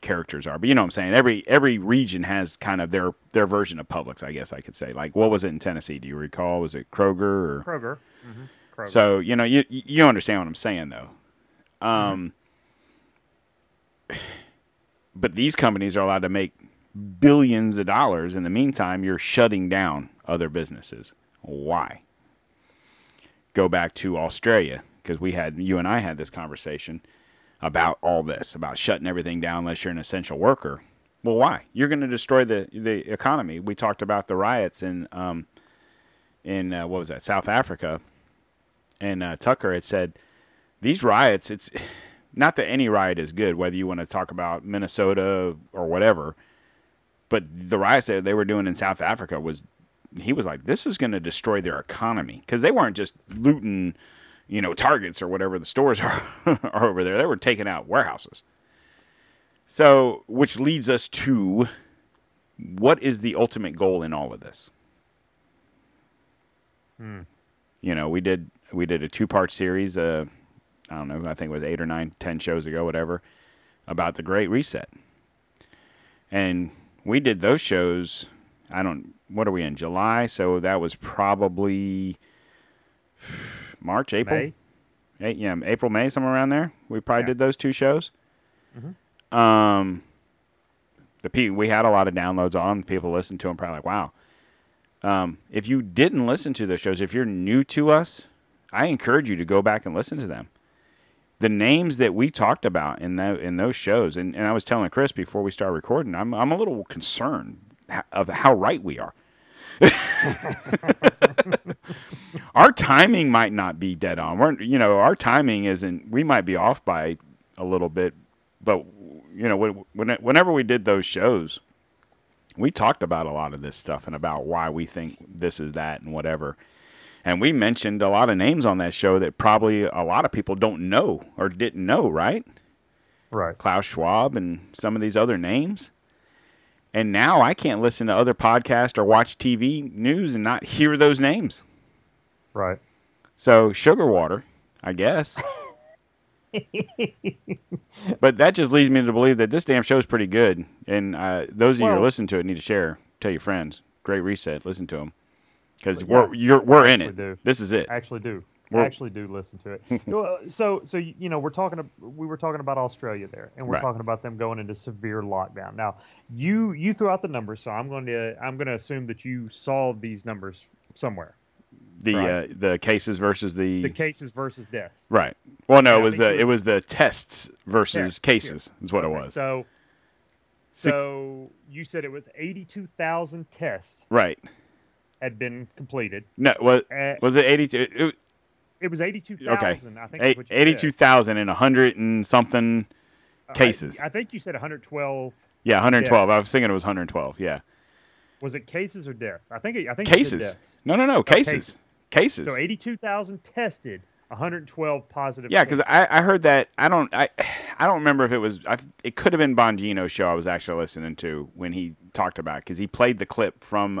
characters are. But you know what I'm saying? Every every region has kind of their their version of Publix, I guess I could say. Like what was it in Tennessee? Do you recall? Was it Kroger or Kroger. hmm Kroger. so, you know, you you understand what I'm saying though. Um but these companies are allowed to make billions of dollars in the meantime you're shutting down other businesses. Why? go back to Australia because we had you and I had this conversation about all this about shutting everything down unless you're an essential worker. Well, why? You're going to destroy the the economy. We talked about the riots in um, in uh, what was that South Africa, and uh, Tucker had said these riots. It's not that any riot is good, whether you want to talk about Minnesota or whatever, but the riots that they were doing in South Africa was he was like, this is going to destroy their economy because they weren't just looting, you know, targets or whatever the stores are, are over there. They were taking out warehouses. So, which leads us to what is the ultimate goal in all of this? Hmm. You know, we did we did a two part series. Uh, I don't know. I think it was eight or nine, ten shows ago, whatever, about the Great Reset, and we did those shows. I don't. What are we in July? So that was probably March, April. May? Eight, yeah, April, May, somewhere around there. We probably Yeah. did those two shows. Mhm. Um, the pe- we had a lot of downloads on. them. People listened to them, probably like, wow. Um, if you didn't listen to those shows, if you're new to us, I encourage you to go back and listen to them. The names that we talked about in that in those shows, and, and I was telling Chris before we started recording, I'm I'm a little concerned of how right we are. Our timing might not be dead on. We're you know our timing isn't. We might be off by a little bit, but you know when, when whenever we did those shows, we talked about a lot of this stuff and about why we think this is that and whatever. And we mentioned a lot of names on that show that probably a lot of people don't know or didn't know, right? Right. Klaus Schwab and some of these other names. And now I can't listen to other podcasts or watch TV news and not hear those names. Right. So sugar water, I guess. but that just leads me to believe that this damn show is pretty good. And uh, those of you who listen to it need to share, tell your friends. Great reset. Listen to them because we're you're, we're in it. do. This is it. actually do. We're- actually do listen to it. So so you know we're talking we were talking about Australia there, and we're Right. talking about them going into severe lockdown. Now you you threw out the numbers, so I'm going to I'm going to assume that you saw these numbers somewhere. The Right. uh, the cases versus the, The cases versus deaths. right. Well, no, Yeah, it was the it was the tests versus cases is what it was. So so you said it was 82,000 tests right. had been completed. No, was Uh, was it eighty two? It, it was 82,000. okay, I think. is Eight- what you said. eighty-two thousand and a hundred and something. I- cases. I, think you said 112. Yeah, one hundred twelve. I was thinking it was one hundred twelve. Yeah, Was it cases or deaths? I think it, I think cases. deaths. No, no, no, cases. cases. Cases. So 82,000 tested, 112 positive. Yeah, because. I, I heard that I don't I I don't remember if it was I, it could have been Bongino's show I was actually listening to when he talked about because he played the clip from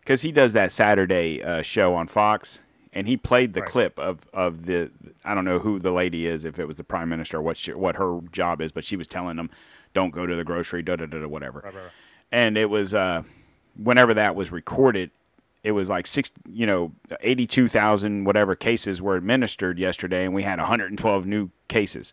because he does that Saturday uh, show on Fox and he played the Right. clip of of the I don't know who the lady is if it was the prime minister what she, what her job is but she was telling them don't go to the grocery da da da da whatever Right, right, and it was uh whenever that was recorded it was like six you know 82,000 whatever cases were administered yesterday and we had 112 new cases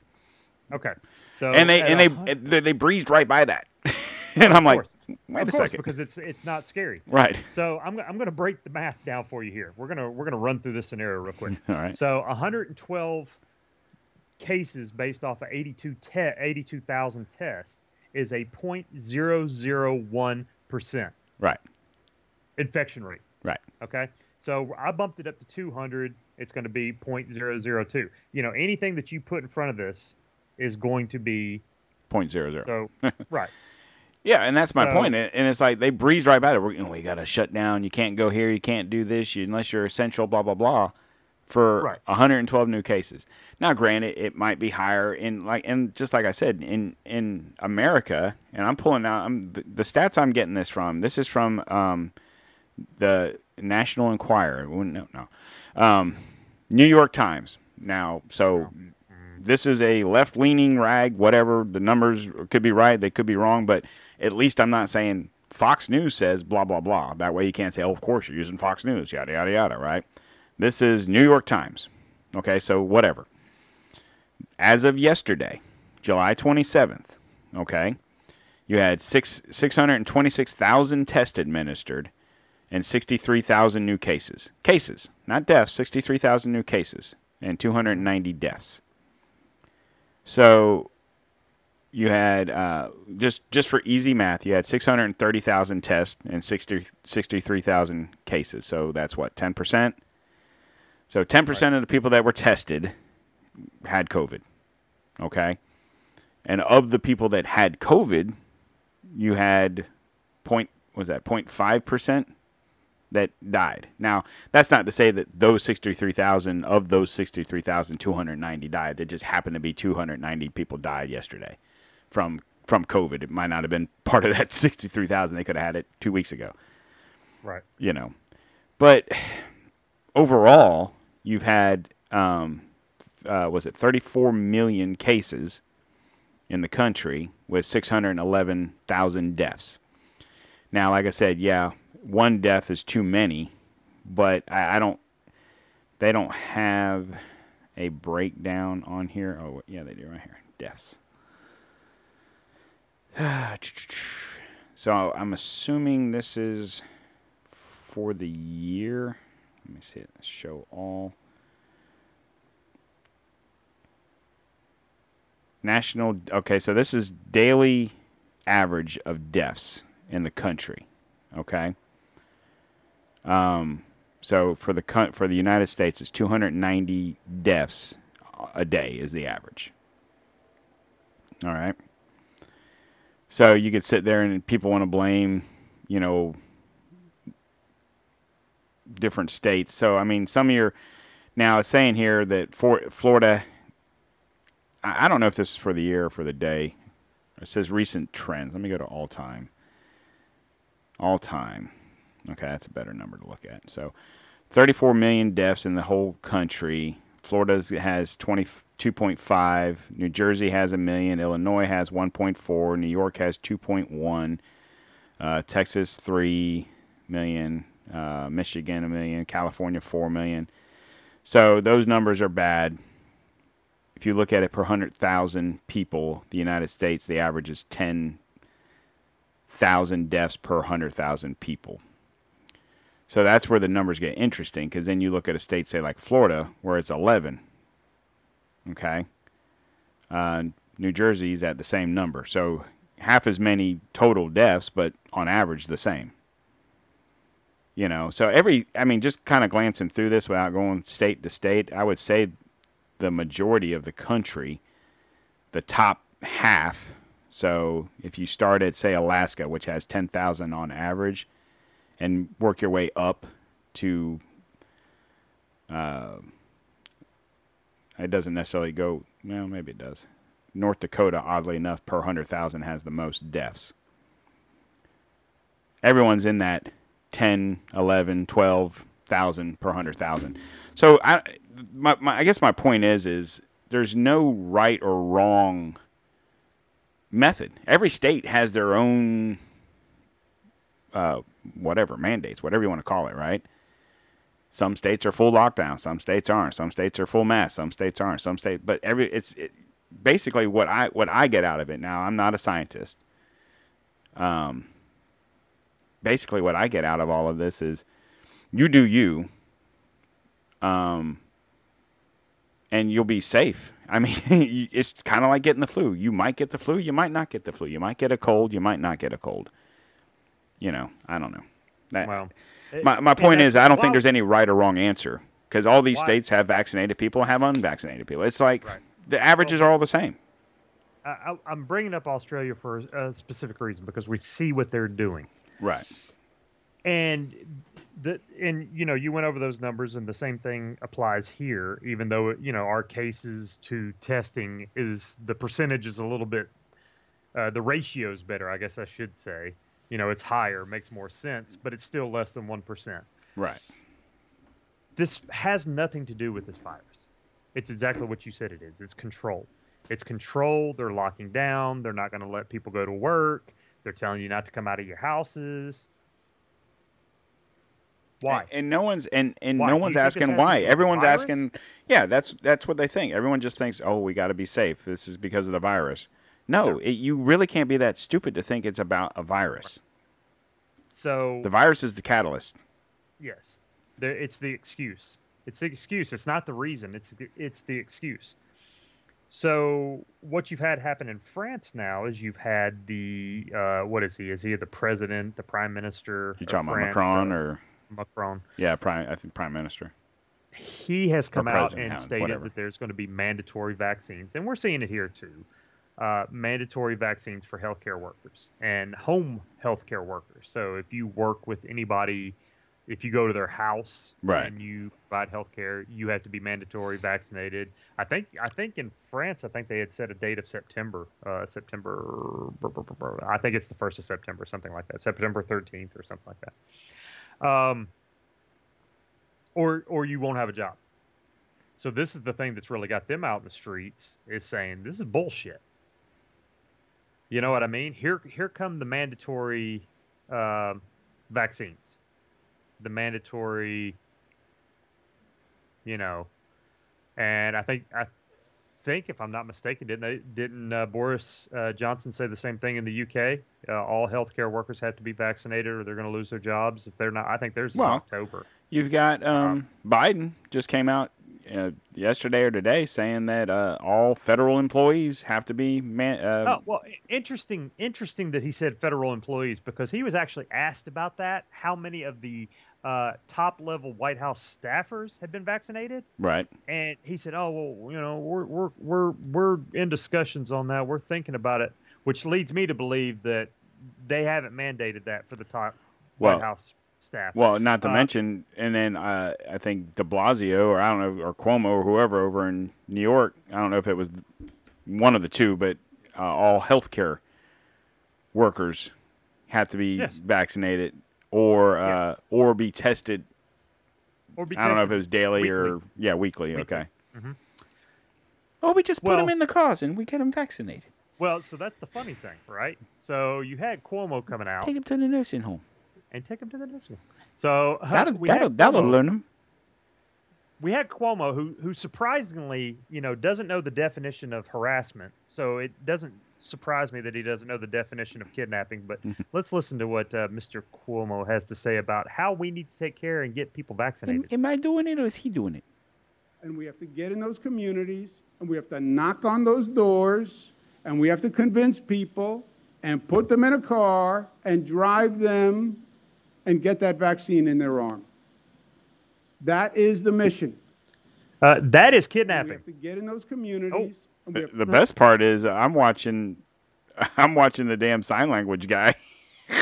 Okay. So and they and they, they they breezed right by that and i'm like course. Wait of a course, second because it's it's not scary. right So I'm I'm going to break the math down for you here. We're gonna we're gonna run through this scenario real quick. all right So 112 cases based off of 82 te- 82,000 tests is a 0.001 percent right infection rate. right Okay. So I bumped it up to 200. It's going to be 0.002. You know, anything that you put in front of this is going to be point zero zero so right. Yeah and that's my So- point and it's like they breezed right by it know, we got to shut down. You can't go here. You can't do this. You, unless you're essential blah blah blah for Right. 112 new cases. Now granted it might be higher in like and just like i said in in america and i'm pulling out i'm the, the stats i'm getting this from this is from um the national enquirer. No no. Um new york times. Now so this is a left leaning rag, whatever. The numbers could be right, they could be wrong, but at least I'm not saying Fox News says blah, blah, blah. That way you can't say, oh, of course you're using Fox News, yada, yada, yada, right? This is New York Times. Okay, so whatever. As of yesterday, July 27th, okay, you had six, 626,000 tests administered and 63,000 new cases. Cases, not deaths, 63,000 new cases and 290 deaths. So you had uh, just just for easy math, you had 630,000 tests and 60, 63,000 cases. So that's what 10%. So 10% right. of the people that were tested had COVID. Okay, and of the people that had COVID, you had point was that 0.5 percent that died. Now, that's not to say that those 63,000 of those 63,290 died. It just happened to be 290 people died yesterday from from COVID. It might not have been part of that 63,000. They could have had it 2 weeks ago. Right. You know. But overall, you've had um, uh, was it 34 million cases in the country with 611,000 deaths. Now, like I said, yeah, one death is too many, but I, I don't. They don't have a breakdown on here. Oh, yeah, they do right here. Deaths. so I'm assuming this is for the year. Let me see it. Show all. National. Okay, so this is daily average of deaths in the country. Okay. Um, so for the for the United States, it's 290 deaths a day is the average. All right. So you could sit there and people want to blame, you know, different states. So I mean, some of your now it's saying here that for Florida. I don't know if this is for the year or for the day. It says recent trends. Let me go to all time. All time. Okay, that's a better number to look at. So, 34 million deaths in the whole country. Florida has 22.5. New Jersey has a million. Illinois has 1.4. New York has 2.1. Uh, Texas 3 million. Uh, Michigan a million. California 4 million. So those numbers are bad. If you look at it per 100,000 people, the United States, the average is 10,000 deaths per 100,000 people. So that's where the numbers get interesting because then you look at a state, say like Florida, where it's 11. Okay. Uh, New Jersey's at the same number. So half as many total deaths, but on average the same. You know, so every, I mean, just kind of glancing through this without going state to state, I would say the majority of the country, the top half. So if you start at, say, Alaska, which has 10,000 on average, and work your way up to. Uh, it doesn't necessarily go. Well, maybe it does. North Dakota, oddly enough, per 100,000 has the most deaths. Everyone's in that 10, 11, 12,000 per 100,000. So I, my, my, I guess my point is, is there's no right or wrong method. Every state has their own uh, whatever mandates, whatever you want to call it, right? Some states are full lockdown, some states aren't. Some states are full mask, some states aren't. Some states, but every it's it, basically what I what I get out of it. Now, I'm not a scientist. Um, basically, what I get out of all of this is, you do you. Um, and you'll be safe. I mean, it's kind of like getting the flu. You might get the flu, you might not get the flu. You might get a cold, you might not get a cold you know, I don't know. That, my my point is, I don't think there's any right or wrong answer because all these why? states have vaccinated people, have unvaccinated people. It's like right. the averages well, are all the same. I, am bringing up Australia for a specific reason because we see what they're doing. Right. And the and you know you went over those numbers and the same thing applies here. Even though you know our cases to testing is the percentage is a little bit, uh, the ratio is better. I guess I should say you know, it's higher, makes more sense, but it's still less than 1%. Right. This has nothing to do with this virus. It's exactly what you said it is. It's control. It's control. They're locking down. They're not going to let people go to work. They're telling you not to come out of your houses. Why? And, and no one's and, and no one's asking why. Everyone's asking. Yeah, that's that's what they think. Everyone just thinks, oh, we got to be safe. This is because of the virus. No, it, you really can't be that stupid to think it's about a virus. So The virus is the catalyst. Yes, there, it's the excuse. It's the excuse. It's not the reason. It's the, it's the excuse. So what you've had happen in France now is you've had the uh, what is he? Is he the president, the prime minister? You talking about Macron uh, or Macron? yeah, prime? I think prime minister. He has come out and stated whatever. that there's going to be mandatory vaccines, and we're seeing it here too. Uh, mandatory vaccines for healthcare workers and home healthcare workers. So if you work with anybody, if you go to their house Right. and you provide healthcare, you have to be mandatory vaccinated. I think I think in France, I think they had set a date of September. Uh, September, I think it's the first of September, something like that. September 13th or something like that. Um, or or you won't have a job. So this is the thing that's really got them out in the streets is saying this is bullshit. You know what I mean? Here here come the mandatory um vaccines, the mandatory, you know, and I think I think if I'm not mistaken, didn't they, didn't uh, Boris uh, Johnson say the same thing in the UK? Uh, all healthcare workers have to be vaccinated, or they're going to lose their jobs if they're not. I think there's Well, October. You've got um, Biden just came out uh, yesterday or today saying that uh, all federal employees have to be man. Uh, Oh well, interesting. Interesting that he said federal employees because he was actually asked about that. How many of the uh, top level White House staffers had been vaccinated? Right. And he said, "Oh well, you know, we're we're we're we're in discussions on that. We're thinking about it." Which leads me to believe that they haven't mandated that for the top Well- White House staff. Well, not to Uh, mention, and then uh, I think De Blasio, or I don't know, or Cuomo, or whoever over in New York. I don't know if it was one of the two, but uh, all healthcare workers have to be Yes. vaccinated or uh, or be tested. or be I don't know if it was daily or yeah, weekly. Weekly. Okay. Mhm. Oh, we just put Well- them in the cars and we get them vaccinated. Well, so that's the funny thing, right? So you had Cuomo coming out Take him to the nursing home. And take him to the nursing home. So uh, That'll we that'll, that'll learn them. we had Cuomo, who who surprisingly, you know, doesn't know the definition of harassment. So it doesn't surprise me that he doesn't know the definition of kidnapping. But let's listen to what uh, Mr. Cuomo has to say about how we need to take care and get people Am, vaccinated. am I doing it or is he doing it? and we have to get in those communities and we have to knock on those doors and we have to convince people and put them in a car and drive them and get that vaccine in their arm. That is the mission. Uh, that is And we have to get in those communities. and we The, the best part is I'm watching I'm watching the damn sign language guy.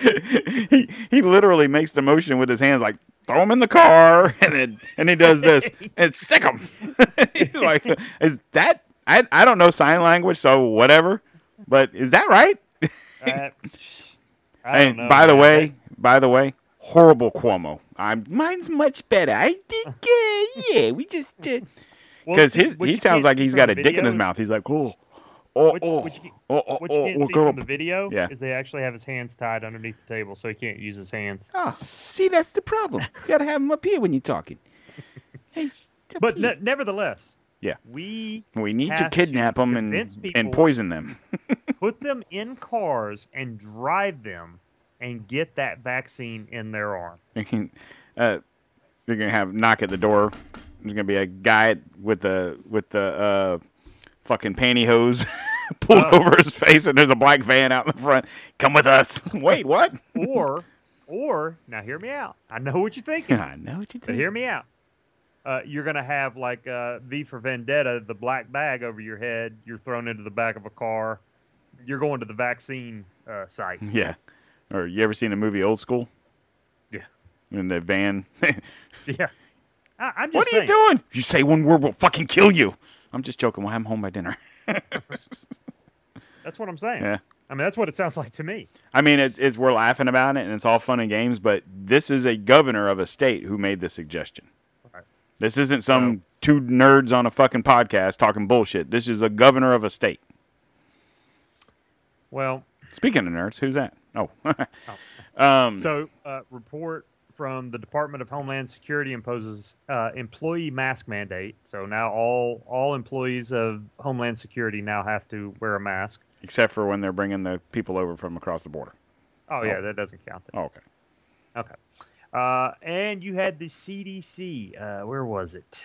he he literally makes the motion with his hands like throw him in the car and then and he does this and sick him. He's like is that I I don't know sign language so whatever. But is that right? Uh, I don't And know, by the way, by the way, horrible Cuomo. I'm mine's much better. I think uh, yeah, we just uh, Well, because see, his he sounds like he's got a dick in his mouth. He's like, oh, oh, What, oh, what you, oh, oh, what you oh, can't we'll see go from the video Yeah. is they actually have his hands tied underneath the table, so he can't use his hands. Ah, see, that's the problem. You gotta have him up here when you're talking. Hey, But ne- nevertheless, Yeah. we we need to to kidnap them and and poison them. put them in cars and drive them and get that vaccine in their arm. uh, they're gonna have knock at the door. There's gonna be a guy with the with the uh, fucking pantyhose pulled Oh. over his face, and there's a black van out in the front. Come with us. Wait, what? Or, or now hear me out. I know what you're thinking. I know what you But think. hear me out. Uh, you're gonna have like uh, V for Vendetta, the black bag over your head. You're thrown into the back of a car. You're going to the vaccine uh, site. Yeah. Or you ever seen the movie Old School? Yeah. In the van. Yeah. I, I'm just what are saying. you doing? If you say one word, we'll fucking kill you. I'm just joking. We'll have him home by dinner. That's what I'm saying. Yeah. I mean, that's what it sounds like to me. I mean, it, it's we're laughing about it, and it's all fun and games. But this is a governor of a state who made the suggestion. Right. This isn't some two nerds on a fucking podcast talking bullshit. This is a governor of a state. Well, Speaking of nerds, who's that? Oh, um, So, uh, report from the Department of Homeland Security imposes uh, employee mask mandate. So now all all employees of Homeland Security now have to wear a mask. except for when they're bringing the people over from across the border. Oh yeah, that doesn't count. Then. Oh, okay. Okay. Uh, and you had the CDC. Uh, where was it?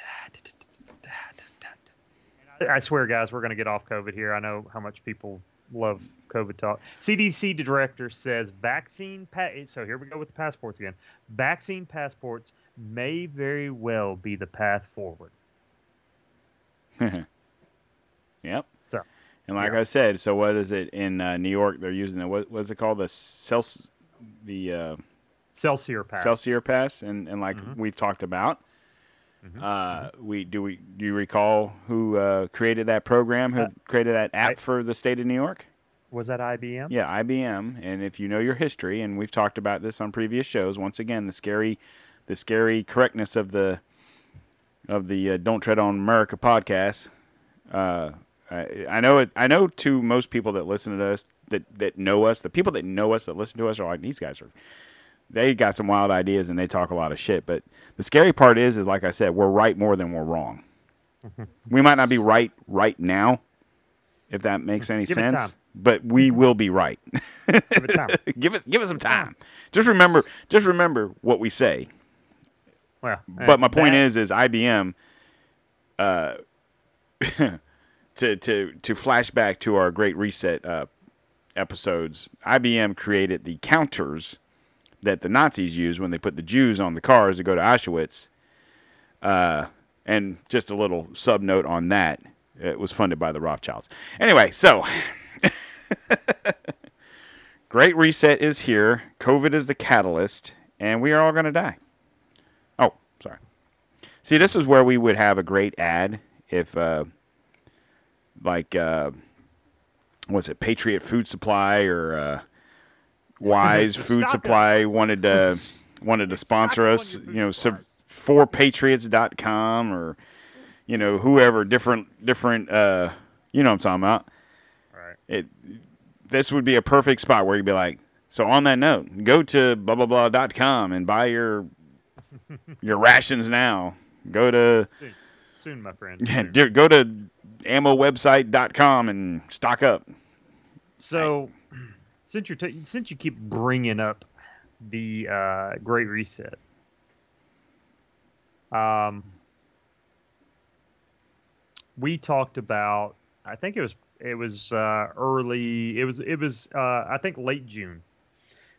I swear, guys, we're going to get off COVID here. I know how much people love COVID talk. CDC director says vaccine. Pa- so here we go with the passports again. Vaccine passports may very well be the path forward. Yep. So, And like Yeah. I said, so what is it in uh, New York? They're using the what was it called the Celsius the uh, Celsius pass. Celsius pass, and and like Mhm. we've talked about. Mhm. Uh, we do we do you recall who uh, created that program? Who Uh, created that app I- for the state of New York? Was that IBM? Yeah, IBM. And if you know your history, and we've talked about this on previous shows, once again, the scary, the scary correctness of the of the uh, "Don't Tread on America" podcast. Uh, I, I know it. I know to most people that listen to us, that that know us, the people that know us that listen to us are like these guys are. They got some wild ideas and they talk a lot of shit. But the scary part is, is like I said, we're right more than we're wrong. we might not be right right now, if that makes any Give sense. But we will be right. Give it time. give us give us some time. Just remember, just remember what we say. Well, But my point that- is, is IBM. Uh, to to to flash back to our Great Reset uh, episodes, IBM created the counters that the Nazis used when they put the Jews on the cars to go to Auschwitz. Uh, and just a little sub note on that, it was funded by the Rothschilds. Anyway, so Great Reset is here. COVID is the catalyst, and we are all going to die. Oh, sorry. See, this is where we would have a great ad if, uh, like, uh, it, Patriot Food Supply or uh, Wise Food up. Supply wanted to wanted to sponsor us. You know, supplies. forpatriots.com or you know whoever different different uh, you know what I'm talking about. Right. It this would be a perfect spot where you'd be like, so on that note, go to blah blah blah dot com and buy your your rations now. Go to Soon, soon, my friend. yeah, dear- go to ammowebsite.com and stock up. So, since you're ta- since you keep bringing up the uh, Great Reset, um, we talked about. I think it was it was uh, early. It was it was uh, I think late June.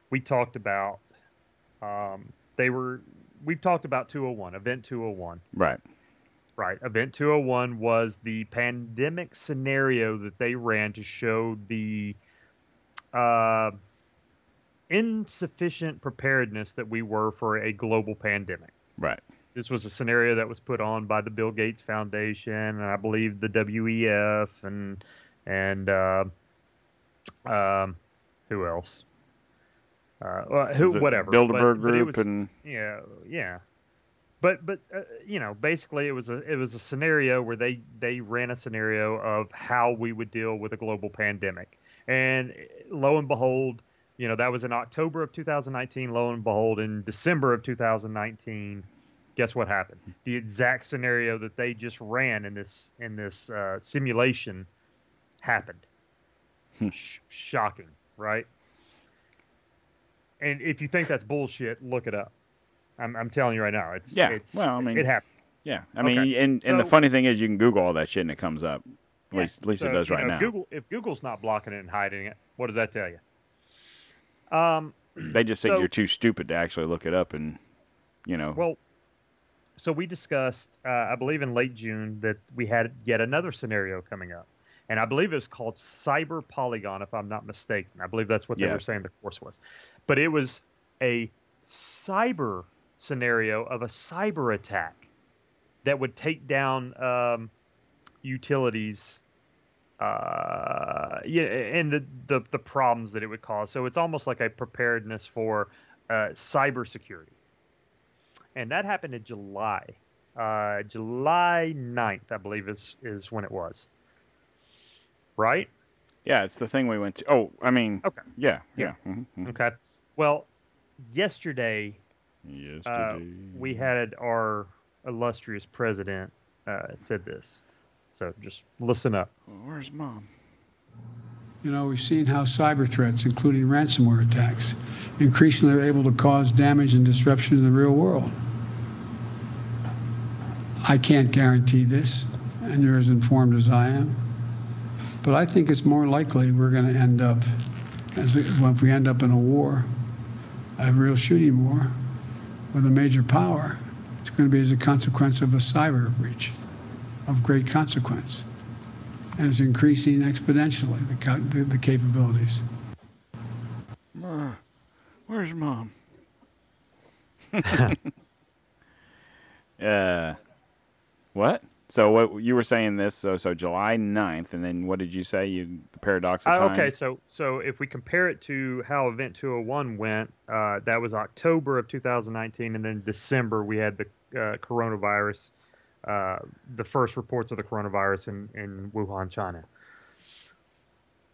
We talked about. Um, they were. We've talked about 201, Event 201. Right. Right. Event 201 was the pandemic scenario that they ran to show the uh, insufficient preparedness that we were for a global pandemic. Right. This was a scenario that was put on by the Bill Gates Foundation and I believe the WEF and and uh, um, who else? Uh, well, who whatever. Bilderberg but- but Group was- and yeah, yeah. But but uh, you know, basically it was a it was a scenario where they they ran a scenario of how we would deal with a global pandemic. And eh, lo and behold, you know, that was in October of 2019, lo and behold in December of 2019, guess what happened? The exact scenario that they just ran in this in this uh, simulation happened. Hmm. Sh- shocking, right? And if you think that's bullshit, look it up. I'm, I'm telling you right now, it's Yeah, It's, well, I mean- it happened. yeah. I mean, Okay. and and the funny thing is, you can Google all that shit and it comes up. At least, at least it does right know, now. Google, if Google's not blocking it and hiding it, what does that tell you? Um, They just think so- you're too stupid to actually look it up, and you know. well, so we discussed, uh, I believe in late June, that we had yet another scenario coming up, and I believe it was called Cyber Polygon, if I'm not mistaken. I believe that's what they Yeah. were saying the course was, but it was a cyber scenario of a cyber attack that would take down um, utilities uh, yeah, and the, the the problems that it would cause. So it's almost like a preparedness for uh, cybersecurity. And that happened in July, uh, July 9th, I believe is is when it was. Right? yeah, it's the thing we went to. Oh, I mean. Okay. Yeah. Yeah. Yeah. mhm, mhm. Okay. Well, yesterday uh, Yesterday. we had our illustrious president uh, said this. So just listen up. Where's mom? You know, we've seen how cyber threats, including ransomware attacks, increasingly are able to cause damage and disruption in the real world. I can't guarantee this, and you're as informed as I am. But I think it's more likely we're going to end up, as we, well, if we end up in a war, a real shooting war with a major power, it's going to be as a consequence of a cyber breach of great consequence. And it's increasing exponentially, the, the, the capabilities. Where's mom? uh, what? So what you were saying this? So so July 9th, and then what did you say? You the paradox of Uh, okay, so so if we compare it to how Event 201 went, uh, that was October of 2019, and then December we had the uh, coronavirus, uh, the first reports of the coronavirus in, in Wuhan, China.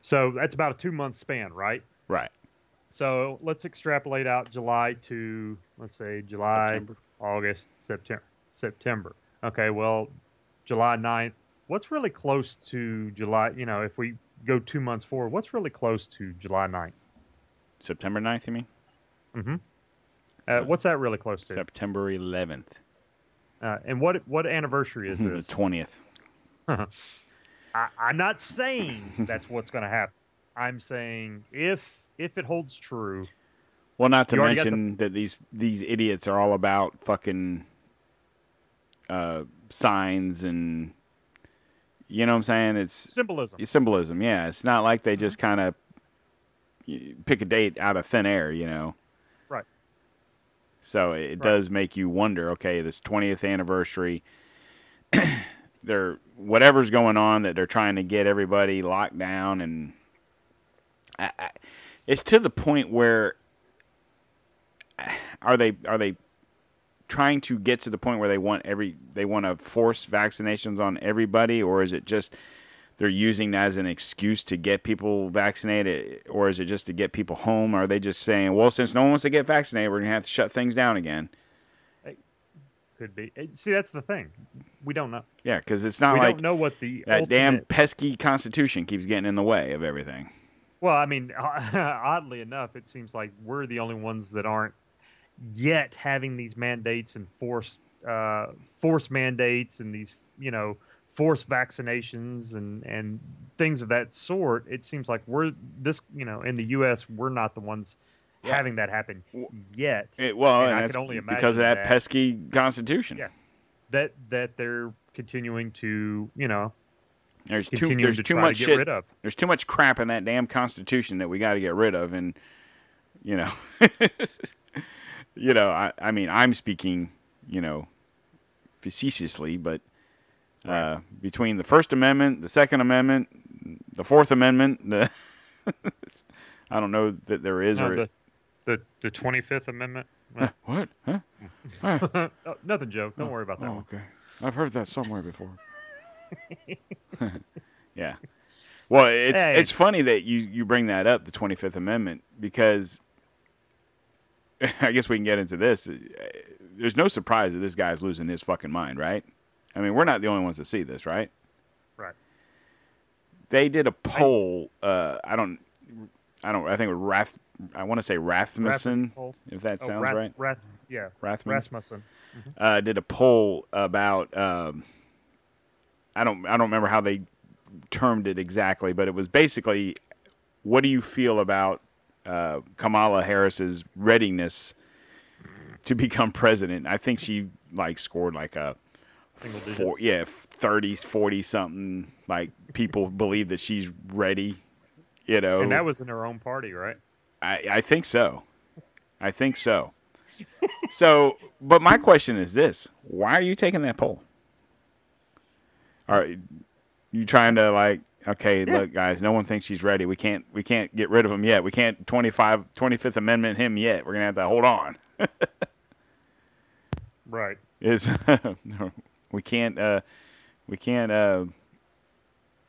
So that's about a two month span, right? Right. So let's extrapolate out July to let's say July, September. August, September. September. Okay, well, July 9th. What's really close to July? You know, if we go two months forward, what's really close to July 9th? September 9th, you mean? Mm-hmm. Uh, what's that really close to? September 11th. Uh, and what what anniversary is the this? 20th. I, I'm not saying that's what's going to happen. I'm saying if if it holds true, Well, not to got the- mention that these these idiots are all about fucking uh, signs and you know what I'm saying? It's symbolism. symbolism. Yeah, it's not like they Mm-hmm. just kind of pick a date out of thin air, you know. So it Right. does make you wonder. Okay, this 20th anniversary, they're whatever's going on that they're trying to get everybody locked down, and I, I, it's to the point where are they are they trying to get to the point where they want every they want to force vaccinations on everybody, or is it just they're using that as an excuse to get people vaccinated, or is it just to get people home? Or Are they just saying, well, since no one wants to get vaccinated, we're gonna have to shut things down again? It Could be. See, that's the thing. We don't know. Yeah, because it's not we like don't know what the that damn pesky Constitution keeps getting in the way of everything. Well, I mean, oddly enough, it seems like we're the only ones that aren't yet having these mandates and forced uh, force mandates and these, you know, forced vaccinations and and things of that sort. It seems like we're this, you know, in the U.S. we're not the ones Yeah. having that happen yet. It, well, And and I can only imagine because of that, that- pesky Constitution. Yeah. That that they're continuing to, you know, There's too there's to too much to shit. rid of. There's too much crap in that damn Constitution that we got to get rid of, and you know, you know, I I mean, I'm speaking, you know, facetiously, but uh, between the First Amendment, the Second Amendment, the Fourth Amendment, the I don't know that there is No, or the the the Twenty Fifth Amendment. Huh, what? Huh? oh, nothing, Joe. Don't worry about that Oh, one. okay. I've heard that somewhere before. yeah. Well, it's Hey. it's funny that you you bring that up, the Twenty Fifth Amendment, because I guess we can get into this. There's no surprise that this guy's losing his fucking mind, right? I mean, we're not the only ones that see this, right? Right. They did a poll. Uh, I don't. I don't. I think Rath. I want to say Rathmussen, poll? if that Oh, sounds Rath- right. Rath- yeah, Rathmans? Rasmussen. uh, did a poll about um, I don't I don't remember how they termed it exactly, but it was basically what do you feel about uh, Kamala Harris's readiness to become president? I think she like scored like a four, yeah, 30s, 40 something. Like people believe that she's ready. You know, And that was in her own party, right? I, I think so. I think so. so, but my question is this: Why are you taking that poll? Are you trying to like? Okay, look, guys. No one thinks she's ready. We can't. We can't get rid of him yet. We can't 25, 25th Amendment him yet. We're gonna have to hold on. Right. Is we can't. Uh, we can't. Uh,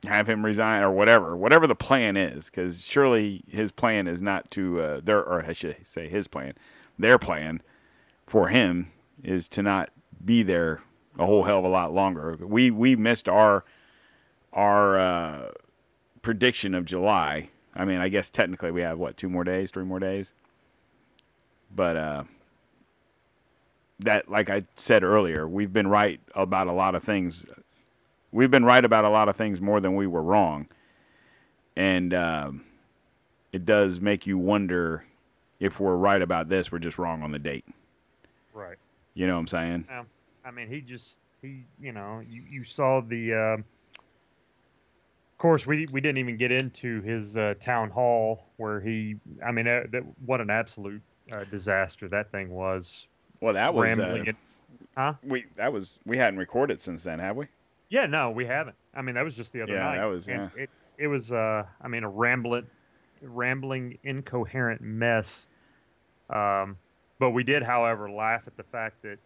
have him resign or whatever, whatever the plan is, because surely his plan is not to uh, their, or I should say his plan, their plan for him is to not be there a whole hell of a lot longer. We we missed our our uh, prediction of July. I mean, I guess technically we have what two more days, three more days. But uh, that, like I said earlier, we've been right about a lot of things. We've been right about a lot of things more than we were wrong, and um, it does make you wonder if we're right about this. We're just wrong on the date. Right. You know what I'm saying? Um, I mean, he just he, you know, you, you saw the. Uh, of course, we we didn't even get into his uh, town hall where he. I mean, uh, that, what an absolute uh, disaster that thing was. Well, that was rambling uh. Huh? we that was we hadn't recorded since then, have we? Yeah, no, we haven't. I mean, that was just the other Yeah, night. that was, and yeah. It it was. Uh, I mean, a rambling, rambling, incoherent mess. Um, but we did, however, laugh at the fact that,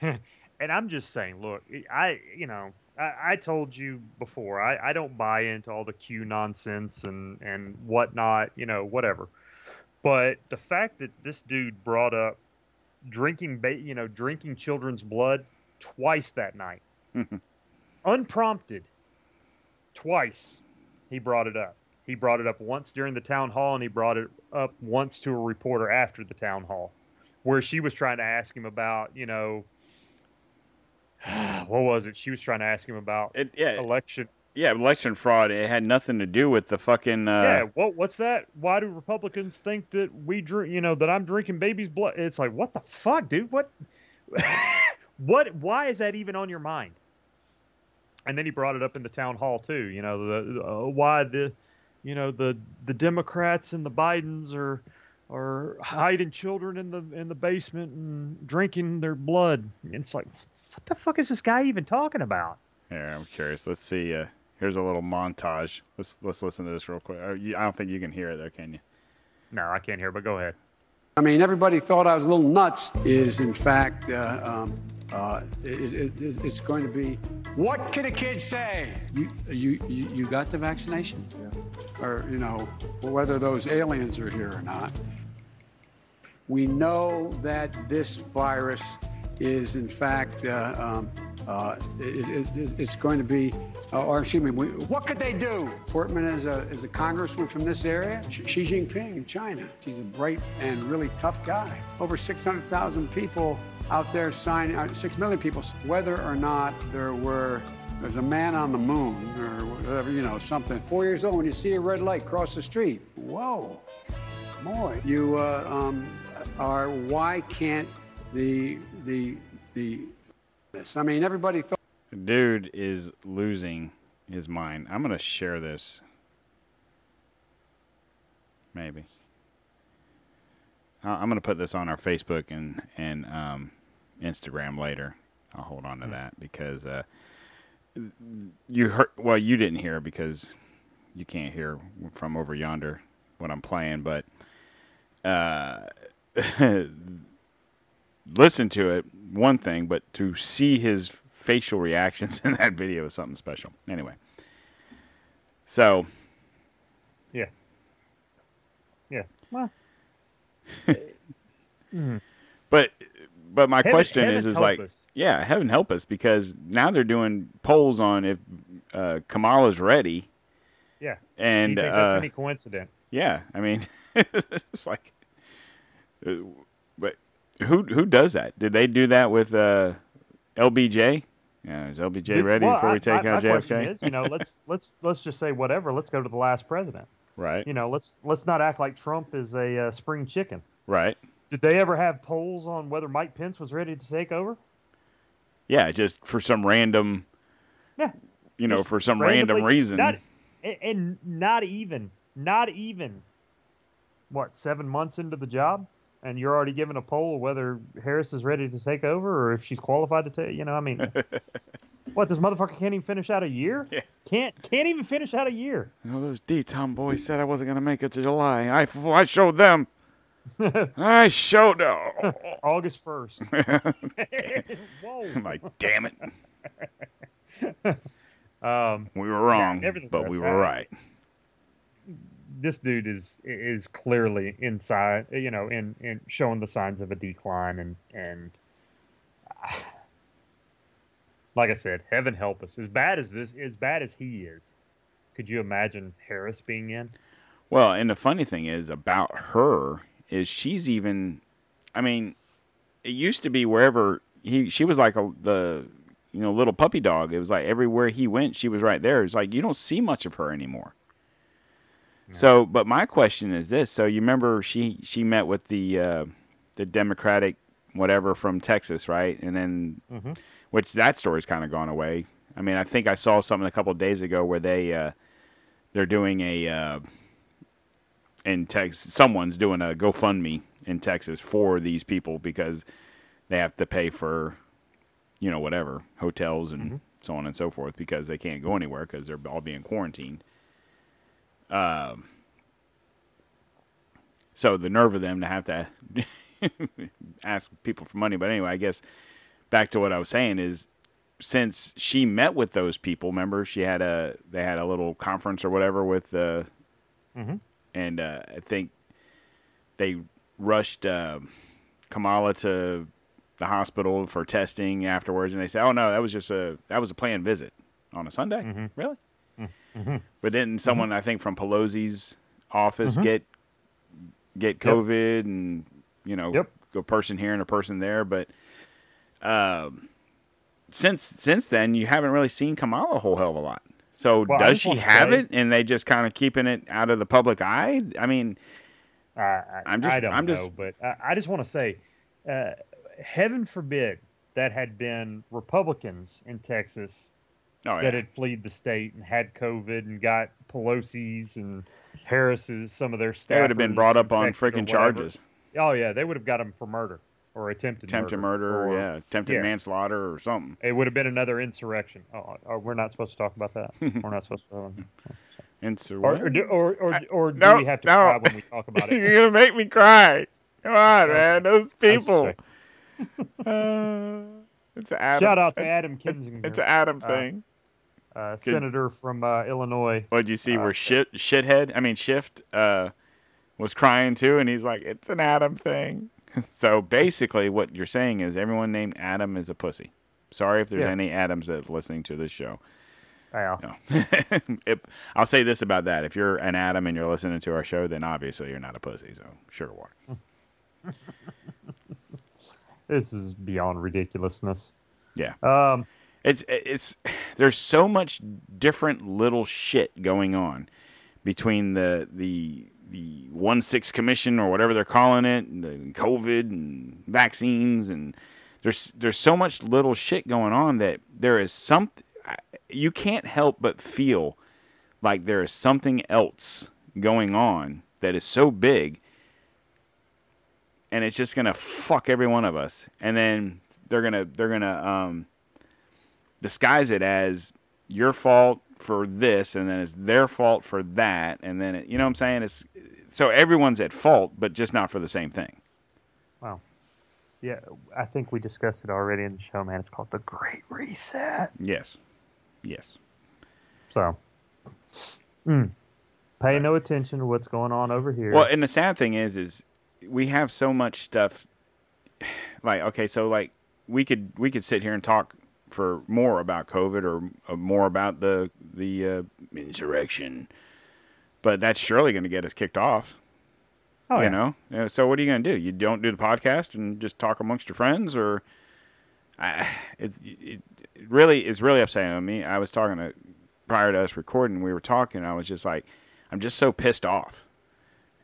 and I'm just saying, look, I, you know, I, I told you before, I, I don't buy into all the Q nonsense and and whatnot, you know, whatever. But the fact that this dude brought up drinking, ba- you know, drinking children's blood twice that night, mm-hmm. unprompted, twice, he brought it up. He brought it up once during the town hall, and he brought it up once to a reporter after the town hall, where she was trying to ask him about, you know, what was it? She was trying to ask him about It, yeah, election. Yeah, election fraud. It had nothing to do with the fucking. Uh, yeah, what what's that? Why do Republicans think that we drink? You know that I'm drinking baby's blood? It's like what the fuck, dude? What? what? Why is that even on your mind? And then he brought it up in the town hall too. You know the uh, why the, you know the the Democrats and the Bidens are are hiding children in the in the basement and drinking their blood. And it's like, what the fuck is this guy even talking about? Yeah, I'm curious. Let's see. Uh, here's a little montage. Let's let's listen to this real quick. Uh, I don't think you can hear it though, can you? No, I can't hear. But go ahead. I mean, everybody thought I was a little nuts. Is in fact, uh, um, uh, is, is, it's going to be. What can a kid say? You, you, you, you got the vaccination, or you know, whether those aliens are here or not. We know that this virus is, in fact, uh, um, uh, it, it, it- it's going to be, uh, or excuse me, we, what could they do? Portman is a, is a congressman from this area. Xi Xi Jinping in China. He's a bright and really tough guy. Over 600,000 people out there signing, uh, 6 million people, whether or not there were there's a man on the moon or whatever, you know, something. Four years old, when you see a red light cross the street, whoa, boy, you uh, um, are. Why can't the the the? This? I mean, everybody thought. Dude is losing his mind. I'm gonna share this. Maybe. I- I'm gonna put this on our Facebook and and um, Instagram later. I'll hold on to that because uh, you heard. Well, you didn't hear because you can't hear from over yonder what I'm playing, but uh, listen to it one thing, but to see his facial reactions in that video is something special. Anyway, so Yeah. Yeah. Well, but but my Heaven- question heaven is is like us. yeah, heaven help us because now they're doing polls on if uh, Kamala's ready, yeah. and Do you think uh, that's any coincidence? yeah, I mean it's like, uh, but who who does that? Did they do that with uh, LBJ? Yeah, is LBJ ready well, before I- we take my, out my JFK? Is, you know, let's let's let's just say whatever. Let's go to the last president. right, You know, let's let's not act like Trump is a uh, spring chicken. right. Did they ever have polls on whether Mike Pence was ready to take over? Yeah, just for some random, Yeah. you know, Just for some random reason. Not, and, and not even, not even, what, seven months into the job? And you're already giving a poll whether Harris is ready to take over or if she's qualified to take, you know, I mean, what, this motherfucker can't even finish out a year? Yeah. Can't, can't even finish out a year. You know, those D-Tom boys said I wasn't going to make it to July. I, I showed them. I showed them. August 1st. Whoa. I'm like, damn it. Um, We were wrong, everything but we were right. This dude is is clearly inside, you know, in in showing the signs of a decline, and and like I said, heaven help us. As bad as this, as bad as he is, Could you imagine Harris being in? Well, and the funny thing is about her is she's even. I mean, it used to be wherever he she was like a the you know little puppy dog. It was like everywhere he went, she was right there. It's like you don't see much of her anymore. So, but my question is this: So you remember she she met with the uh, the Democratic whatever from Texas, right? And then, which that story's kind of gone away. I mean, I think I saw something a couple of days ago where they uh, they're doing a uh, in Texas. Someone's doing a GoFundMe in Texas for these people because they have to pay for you know whatever hotels and so on and so forth because they can't go anywhere because they're all being quarantined. Um, so the nerve of them to have to ask people for money. But anyway, I guess back to what I was saying is since she met with those people, remember she had a they had a little conference or whatever with uh and uh, I think they rushed uh, Kamala to the hospital for testing afterwards, and they said, "Oh no, that was just a that was a planned visit on a Sunday, really." But didn't someone I think from Pelosi's office get get COVID and you know Yep. a person here and a person there, but um, since since then you haven't really seen Kamala a whole hell of a lot. So Well, does she have say- it, and they just kind of keeping it out of the public eye? I mean, I, I, I'm just- I don't I'm know, just- but I, I just want to say, uh, heaven forbid that had been Republicans in Texas oh that had fled the state and had COVID and got Pelosi's and Harris's, some of their staff. they would have been brought up on freaking charges, Oh yeah, they would have got them for murder or attempted attempted murder. murder, or- yeah, attempted yeah. manslaughter or something. It would have been another insurrection. Oh, oh, we're not supposed to talk about that. we're not supposed to. And so Or, or, do, or, or, or do no, we have to no. cry when we talk about it? You're gonna make me cry. Come on, man. Those people. Uh, it's Adam. Shout out to Adam Kinzinger. It's an Adam Uh, uh, senator from uh, Illinois. What'd you see? uh, where shit, shithead? I mean, Schiff uh, was crying too, and he's like, "It's an Adam thing." so basically, what you're saying is everyone named Adam is a pussy. Sorry if there's Yes. any Adams that's listening to this show. Wow. No. If- I'll say this about that: if you're an Adam and you're listening to our show, then obviously you're not a pussy. So sugar water. This is beyond ridiculousness. Yeah. Um, It's it's there's so much different little shit going on between the the the one six commission or whatever they're calling it, and the COVID and vaccines, and there's there's so much little shit going on that there is some you can't help but feel like there is something else going on that is so big and it's just gonna fuck every one of us. And then they're gonna they're gonna um disguise it as your fault for this and then it's their fault for that and then it, you know what I'm saying it's so everyone's at fault but just not for the same thing. wow. Yeah, I think we discussed it already in the show, man. It's called the Great Reset. Yes. Yes. So, mm, pay no attention to what's going on over here. Well, and the sad thing is is we have so much stuff like okay, so like we could we could sit here and talk for more about COVID or uh, more about the the uh, insurrection, but that's surely going to get us kicked off. oh, you yeah. know? So what are you going to do? You don't do the podcast and just talk amongst your friends or I, it's it, it really it's really upsetting I mean I was talking to prior to us recording we were talking I was just like I'm just so pissed off.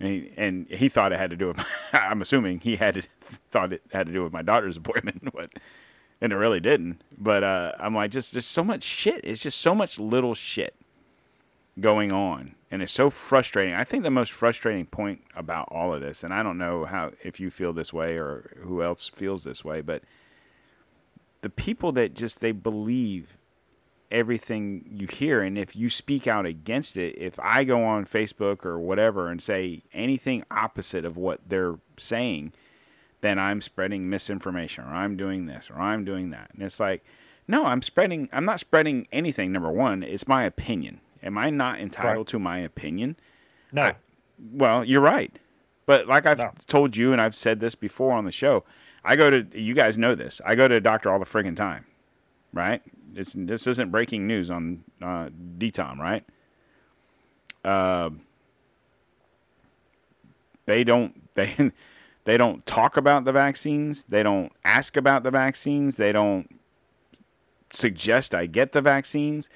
And he, and he thought it had to do with my, I'm assuming he had to, thought it had to do with my daughter's appointment but and it really didn't. But uh, I'm like just just so much shit. It's just so much little shit going on. And it's so frustrating. I think the most frustrating point about all of this and i don't know how if you feel this way or who else feels this way but the people that just they believe everything you hear. And if you speak out against it if i go on facebook or whatever and say anything opposite of what they're saying then i'm spreading misinformation or i'm doing this or i'm doing that and it's like no i'm spreading i'm not spreading anything number one it's my opinion am i not entitled to my opinion no, I- well, you're right. But like I've No. told you, and I've said this before on the show, I go to you guys know this. I go to a doctor all the friggin' time, right? This this isn't breaking news on uh, DTOM, right? uh, they don't they they don't talk about the vaccines. They don't ask about the vaccines. They don't suggest I get the vaccines.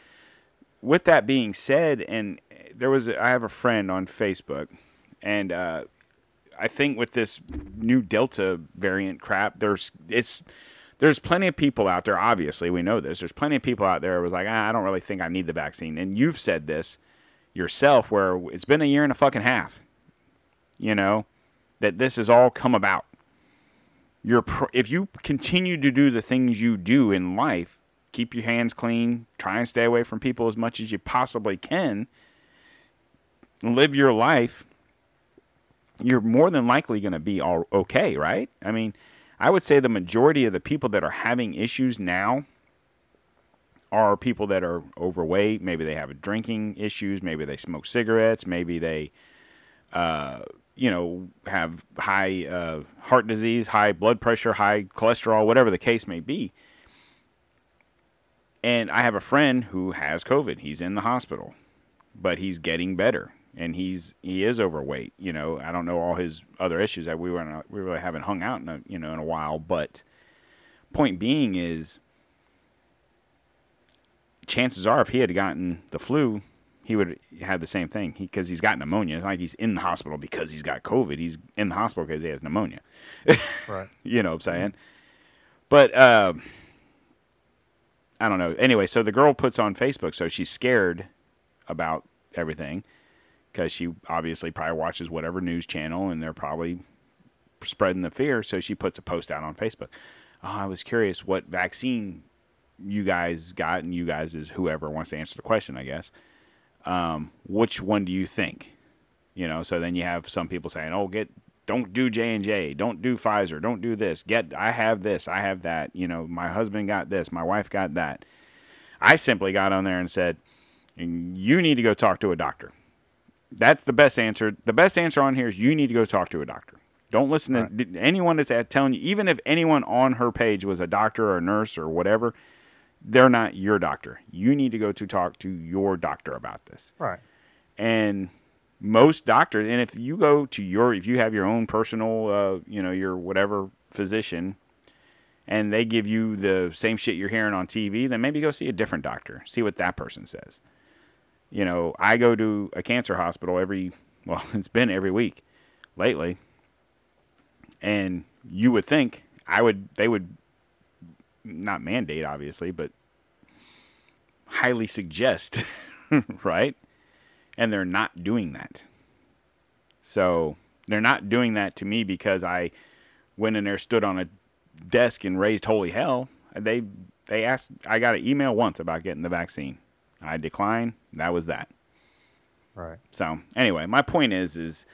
With that being said, and there was a, I have a friend on Facebook, and uh, I think with this new Delta variant crap, there's it's there's plenty of people out there. Obviously, we know this. There's plenty of people out there who was like, ah, I don't really think I need the vaccine, and you've said this yourself, where it's been a year and a fucking half. You know that this has all come about. You're if you continue to do the things you do in life, keep your hands clean, try and stay away from people as much as you possibly can, live your life, you're more than likely going to be all okay, right? I mean, I would say the majority of the people that are having issues now are people that are overweight. Maybe they have drinking issues. Maybe they smoke cigarettes. Maybe they, uh, you know, have high uh, heart disease, high blood pressure, high cholesterol, whatever the case may be. And I have a friend who has COVID. He's in the hospital, but he's getting better, and he's he is overweight. You know, I don't know all his other issues that we were we really haven't hung out in a you know in a while. But point being is, chances are, if he had gotten the flu, he would have the same thing because he, he's got pneumonia. It's like he's in the hospital because he's got COVID. He's in the hospital because he has pneumonia. Right. you know what I'm saying? But uh, I don't know. Anyway, so the girl puts on Facebook, so she's scared about everything because she obviously probably watches whatever news channel and they're probably spreading the fear. So she puts a post out on Facebook. Oh, I was curious what vaccine you guys got, and you guys is whoever wants to answer the question, I guess. Um, which one do you think? You know, so then you have some people saying, "Oh, get don't do J and J, don't do Pfizer, don't do this. Get I have this, I have that. You know, my husband got this, my wife got that." I simply got on there and said, "You need to go talk to a doctor." That's the best answer. The best answer on here is you need to go talk to a doctor. Don't listen Right. to anyone that's telling you, even if anyone on her page was a doctor or a nurse or whatever, they're not your doctor. You need to go to talk to your doctor about this. Right. And most doctors, and if you go to your, if you have your own personal, uh, you know, your whatever physician, and they give you the same shit you're hearing on TV, then maybe go see a different doctor. See what that person says. You know, I go to a cancer hospital every, well, it's been every week lately. And you would think I would, they would not mandate, obviously, but highly suggest, right? And they're not doing that. So they're not doing that to me because I went in there, stood on a desk, and raised holy hell. They they asked. I got an email once about getting the vaccine. I declined. That was that. Right. So anyway, my point is is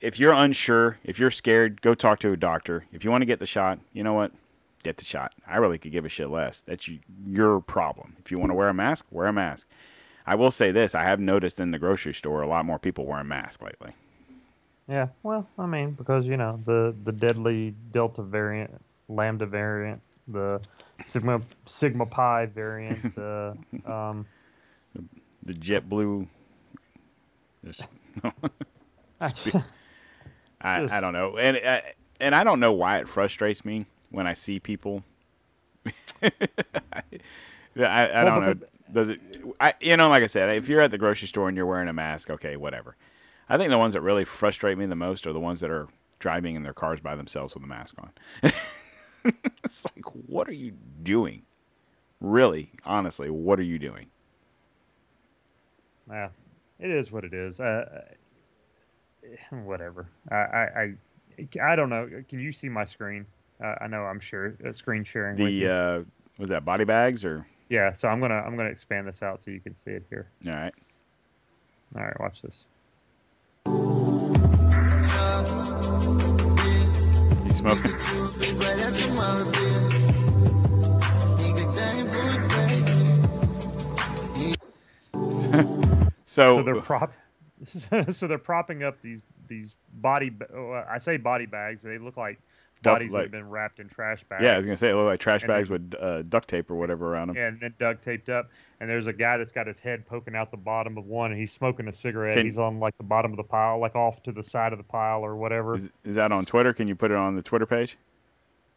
if you're unsure, if you're scared, go talk to a doctor. If you want to get the shot, you know what? Get the shot. I really could give a shit less. That's your problem. If you want to wear a mask, wear a mask. I will say this: I have noticed in the grocery store a lot more people wearing masks lately. Yeah. Well, I mean, because you know the the deadly Delta variant, Lambda variant, the Sigma Sigma Pi variant, the um, The JetBlue. Just, I, Just- I don't know, and uh, and I don't know why it frustrates me when I see people. I, I don't know. Does it? I you know, like I said, if you're at the grocery store and you're wearing a mask, okay, whatever. I think the ones that really frustrate me the most are the ones that are driving in their cars by themselves with a mask on. it's like, what are you doing? Really, honestly, what are you doing? yeah, it is what it is. Uh, uh, whatever. I, I I I don't know. Can you see my screen? Uh, I know I'm sure uh, screen sharing. The uh, was that body bags or yeah. So I'm gonna I'm gonna expand this out so you can see it here. all right? All right, watch this. You smoking? so, so they're prop so they're propping up these these body I say body bags they look like bodies like- have been wrapped in trash bags. Yeah, I was gonna say it looked like trash And bags with uh, duct tape or whatever around them. Yeah, and then duct taped up. And there's a guy that's got his head poking out the bottom of one, and he's smoking a cigarette. Can- he's on like the bottom of the pile, like off to the side of the pile or whatever. Is, is that on Twitter? Can you put it on the Twitter page?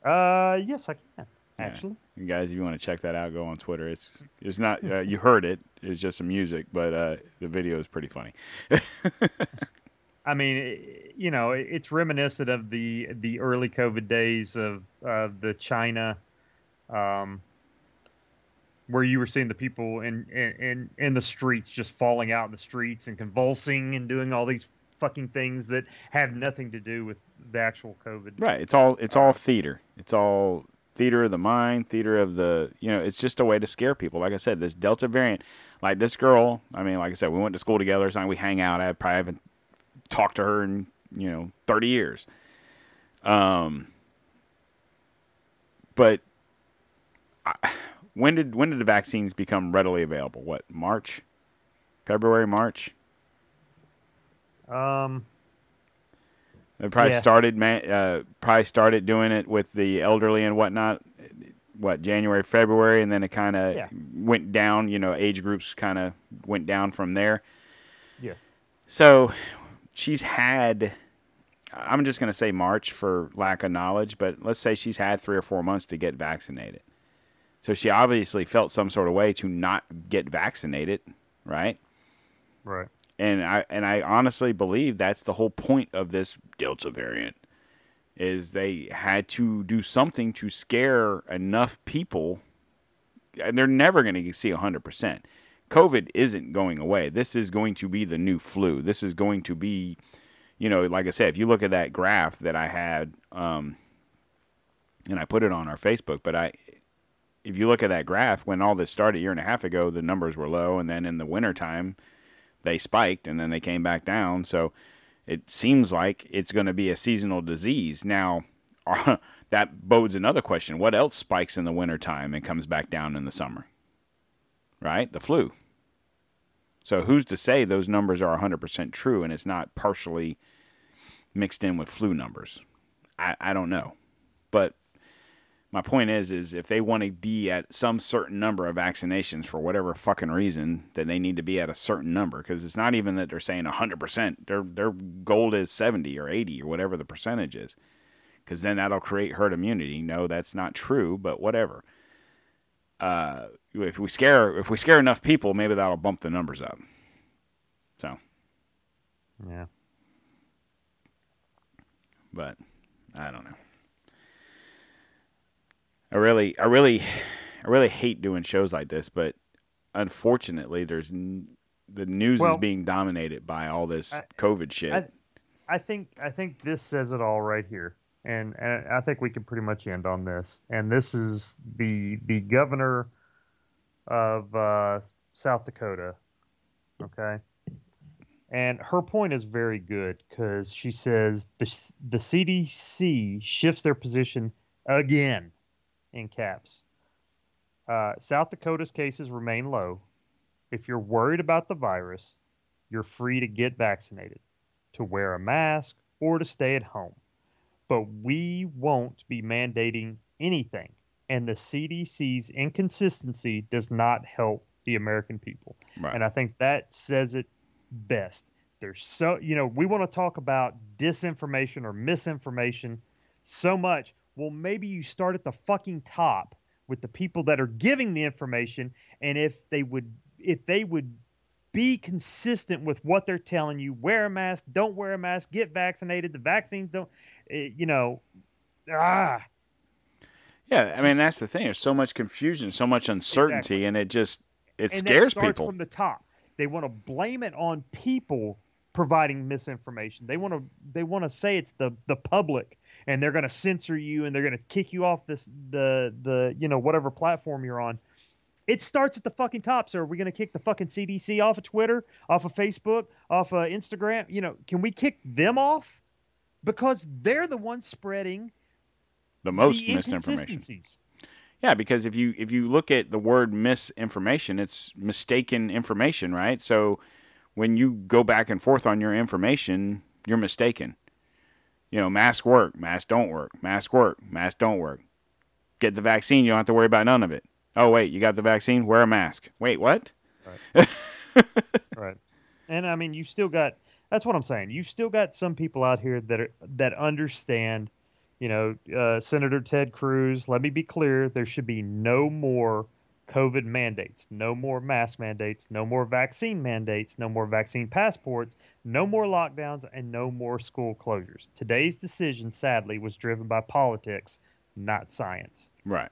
Uh, yes, I can Yeah. actually. You guys, if you want to check that out, go on Twitter. It's it's not uh, you heard it. It's just some music, but uh, the video is pretty funny. I mean, you know, it's reminiscent of the the early COVID days of of the China, um, where you were seeing the people in, in in in the streets just falling out in the streets and convulsing and doing all these fucking things that have nothing to do with the actual COVID. Right. It's all it's all theater. It's all theater of the mind, theater of the you know, it's just a way to scare people. Like I said, this Delta variant, like this girl, I mean, like I said, we went to school together, or something, we hang out. I probably haven't talked to her in, you know, thirty years. Um but I, when did when did the vaccines become readily available? What, March? February, March? Um, They probably Yeah. started man, uh, probably started doing it with the elderly and whatnot. What January, February, and then it kind of Yeah. went down. You know, age groups kind of went down from there. yes. So she's had. I'm just gonna say March for lack of knowledge, but let's say she's had three or four months to get vaccinated. So she obviously felt some sort of way to not get vaccinated, right? Right. and I and I honestly believe that's the whole point of this Delta variant is they had to do something to scare enough people and they're never going to see 100%. COVID isn't going away. This is going to be the new flu. This is going to be you know, like I said, if you look at that graph that I had um and I put it on our Facebook, but I if you look at that graph when all this started a year and a half ago, the numbers were low and then in the wintertime they spiked and then they came back down. So it seems like it's going to be a seasonal disease. Now, that bodes another question. What else spikes in the wintertime and comes back down in the summer? Right? The flu. So who's to say those numbers are 100% true and it's not partially mixed in with flu numbers? I, I don't know. But my point is is if they want to be at some certain number of vaccinations for whatever fucking reason then they need to be at a certain number. Because it's not even that they're saying 100% their their goal is 70 or 80 or whatever the percentage is. Because then that'll create herd immunity. No that's not true but whatever uh, if we scare if we scare enough people maybe that'll bump the numbers up so Yeah. but I don't know. I really, I really, I really hate doing shows like this, but unfortunately, there's n- the news Well- is being dominated by all this I- COVID shit. I, I think I think this says it all right here, and, and I think we can pretty much end on this. And this is the the governor of uh, South Dakota. Okay, and her point is very good because she says the the CDC shifts their position again in caps. Uh, South Dakota's cases remain low. If you're worried about the virus, you're free to get vaccinated to wear a mask or to stay at home. But we won't be mandating anything. And the CDC's inconsistency does not help the American people. right. And I think that says it best. There's so, you know, we want to talk about disinformation or misinformation so much. Well, maybe you start at the fucking top with the people that are giving the information. And if they would, if they would be consistent with what they're telling you, wear a mask, don't wear a mask, get vaccinated, the vaccines don't, eh, you know, ah, yeah, I mean that's the thing. There's so much confusion, so much uncertainty, Exactly. and it just it and scares people. from the top. They want to blame it on people providing misinformation. They want to they want to say it's the the public and they're going to censor you and they're going to kick you off this the the you know whatever platform you're on. It starts at the fucking top. So are we going to kick the fucking CDC off of Twitter, off of Facebook, off of Instagram? You know, can we kick them off? Because they're the ones spreading the most the misinformation. Yeah, because if you if you look at the word misinformation, it's mistaken information, right? So when you go back and forth on your information, you're mistaken. You know, mask work, mask don't work, mask work, mask don't work. Get the vaccine, you don't have to worry about none of it. Oh wait, you got the vaccine? Wear a mask. Wait, what? right. And I mean, you still got. That's what I'm saying. You've still got some people out here that are that understand. You know, uh, Senator Ted Cruz. Let me be clear: there should be no more COVID mandates, no more mask mandates, no more vaccine mandates, no more vaccine passports, no more lockdowns, and no more school closures. Today's decision, sadly, was driven by politics, not science. Right.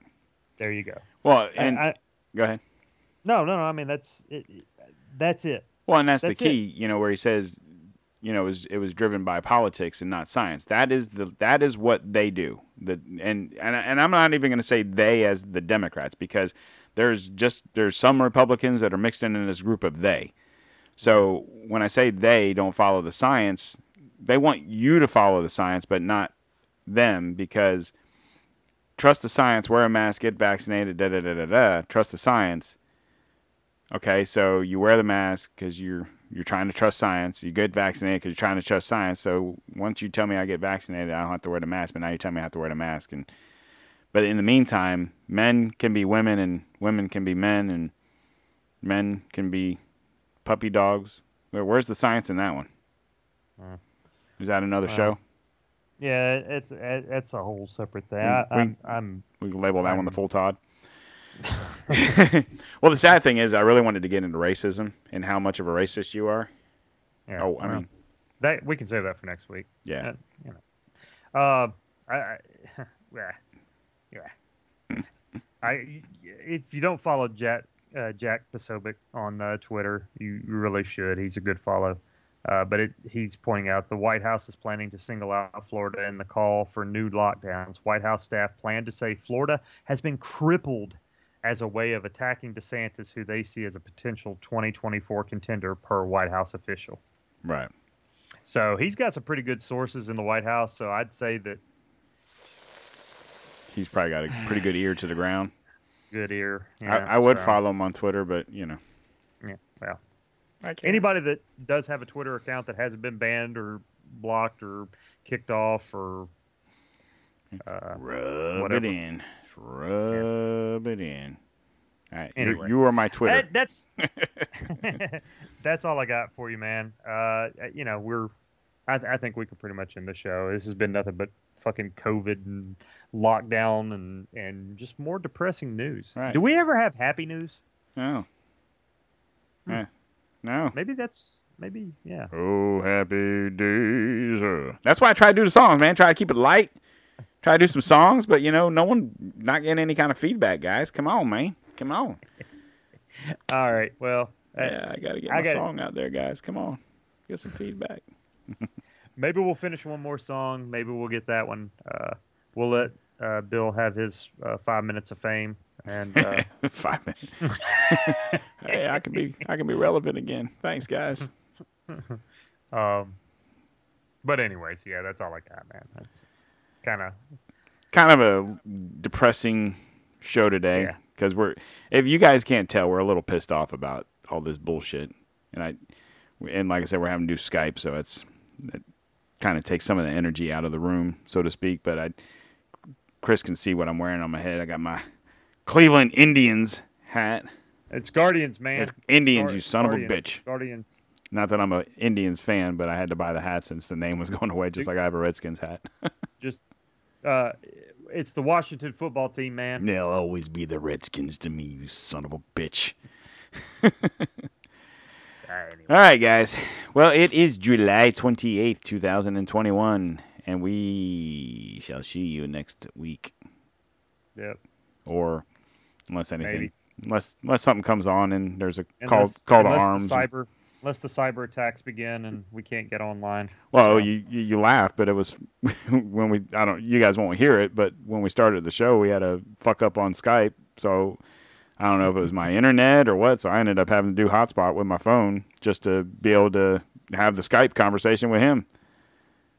There you go. Well, and I, I, go ahead. no, no, no. I mean, that's it, it- that's it. Well, and that's, That's the key, you know, where he says, you know, it was, it was driven by politics and not science. That is the that is what they do. The and and and I'm not even going to say they as the Democrats because there's just there's some Republicans that are mixed in in this group of they. So when I say they don't follow the science, they want you to follow the science, but not them because trust the science, wear a mask, get vaccinated, da da da da da. Trust the science. Okay, so you wear the mask because you're you're trying to trust science. You get vaccinated because you're trying to trust science. So once you tell me I get vaccinated, I don't have to wear the mask. But now you tell me I have to wear the mask. And but in the meantime, men can be women and women can be men and men can be puppy dogs. Where, where's the science in that one? Uh, Is that another well, show? Yeah, it's it's a whole separate thing. We- I, we- I'm, I'm We can label that one the full Todd. well, the sad thing is, I really wanted to get into racism and how much of a racist you are. yeah, Oh, I mean, that we can save that for next week. yeah. Uh, you know, uh, I, I yeah, yeah. I if you don't follow Jack uh, Jack Posobiec on uh, Twitter, you you really should. He's a good follow. Uh, but it, he's pointing out the White House is planning to single out Florida in the call for new lockdowns. White House staff plan to say Florida has been crippled as a way of attacking DeSantis, who they see as a potential 2024 contender, per White House official. Right. So he's got some pretty good sources in the White House. So I'd say that He's probably got a pretty good ear to the ground. good ear. I, yeah, I would so, follow him on Twitter, but you know, Yeah, well, I. anybody that does have a Twitter account that hasn't been banned or blocked or kicked off or uh, rub whatever. it in, rub it in. All right, you- Anyway. you are my Twitter. that, that's that's all I got for you, man. Uh, you know, we're I, I think we could pretty much end the show. This has been nothing but fucking COVID and lockdown and and just more depressing news. Right. Do we ever have happy news? no. Hmm. Eh, no. Maybe that's maybe yeah. Oh, happy days. uh. That's why I try to do the songs, man. Try to keep it light. Try to do some songs, but you know, no one not getting any kind of feedback, guys. Come on, man. Come on. All right. Well, uh, Yeah, I gotta get I my got- song out there, guys. Come on. Get some feedback. maybe we'll finish one more song. Maybe we'll get that one. Uh, we'll let uh, Bill have his uh, five minutes of fame, and uh, Five minutes. Hey, I can be I can be relevant again. Thanks, guys. um, but anyways, yeah, that's all I got, man. That's kind of Kind of a depressing show today Yeah. because we're if you guys can't tell, we're a little pissed off about all this bullshit, and I and like I said, we're having to do Skype, so it's it kind of takes some of the energy out of the room, so to speak. But I, Chris can see what I'm wearing on my head. I got my Cleveland Indians hat. It's Guardians, man. It's Indians, you son of a bitch. Guardians. Not that I'm a Indians fan, but I had to buy the hat since the name was going away, just like I have a Redskins hat. Just uh, it's the Washington football team, man. They'll always be the Redskins to me, you son of a bitch. Anyway. All right, guys. Well, it is July 28th, 2021, and we shall see you next week. Yep. Or unless anything, Maybe. Unless unless something comes on and there's a call Unless- call to unless arms. The cyber, unless the cyber attacks begin and we can't get online. well, Yeah. you, you you laugh, but it was when we I don't you guys won't hear it, but when we started the show, we had a fuck up on Skype, so I don't know if it was my internet or what. So I ended up having to do hotspot with my phone just to be able to have the Skype conversation with him.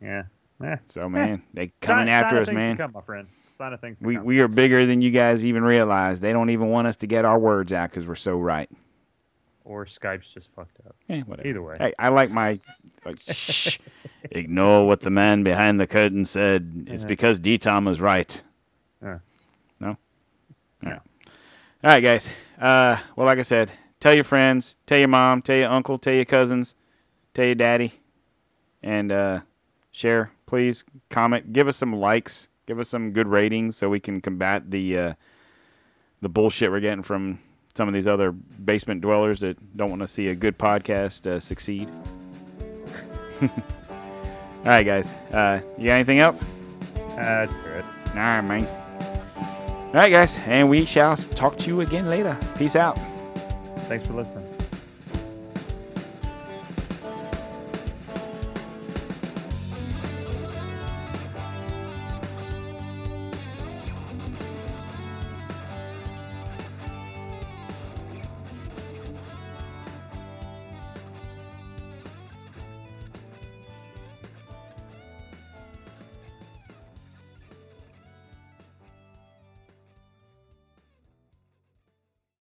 Yeah. Eh. So man, they Sign- coming after us, man. Come, my friend. Sign of things We come. we are bigger than you guys even realize. They don't even want us to get our words out because we're so right. or Skype's just fucked up. Eh, whatever. Either way. Hey, I like my. uh, shh. Ignore what the man behind the curtain said. It's Yeah. because D Tom was right. Yeah. No? All right. All right, guys. Uh, well, like I said, tell your friends, tell your mom, tell your uncle, tell your cousins, tell your daddy, and uh, share, please. Comment, give us some likes, give us some good ratings so we can combat the uh, the bullshit we're getting from some of these other basement dwellers that don't want to see a good podcast uh, succeed. All right, guys. Uh, you got anything else? That's it. All right, man. All right, guys, and we shall talk to you again later. Peace out. Thanks for listening.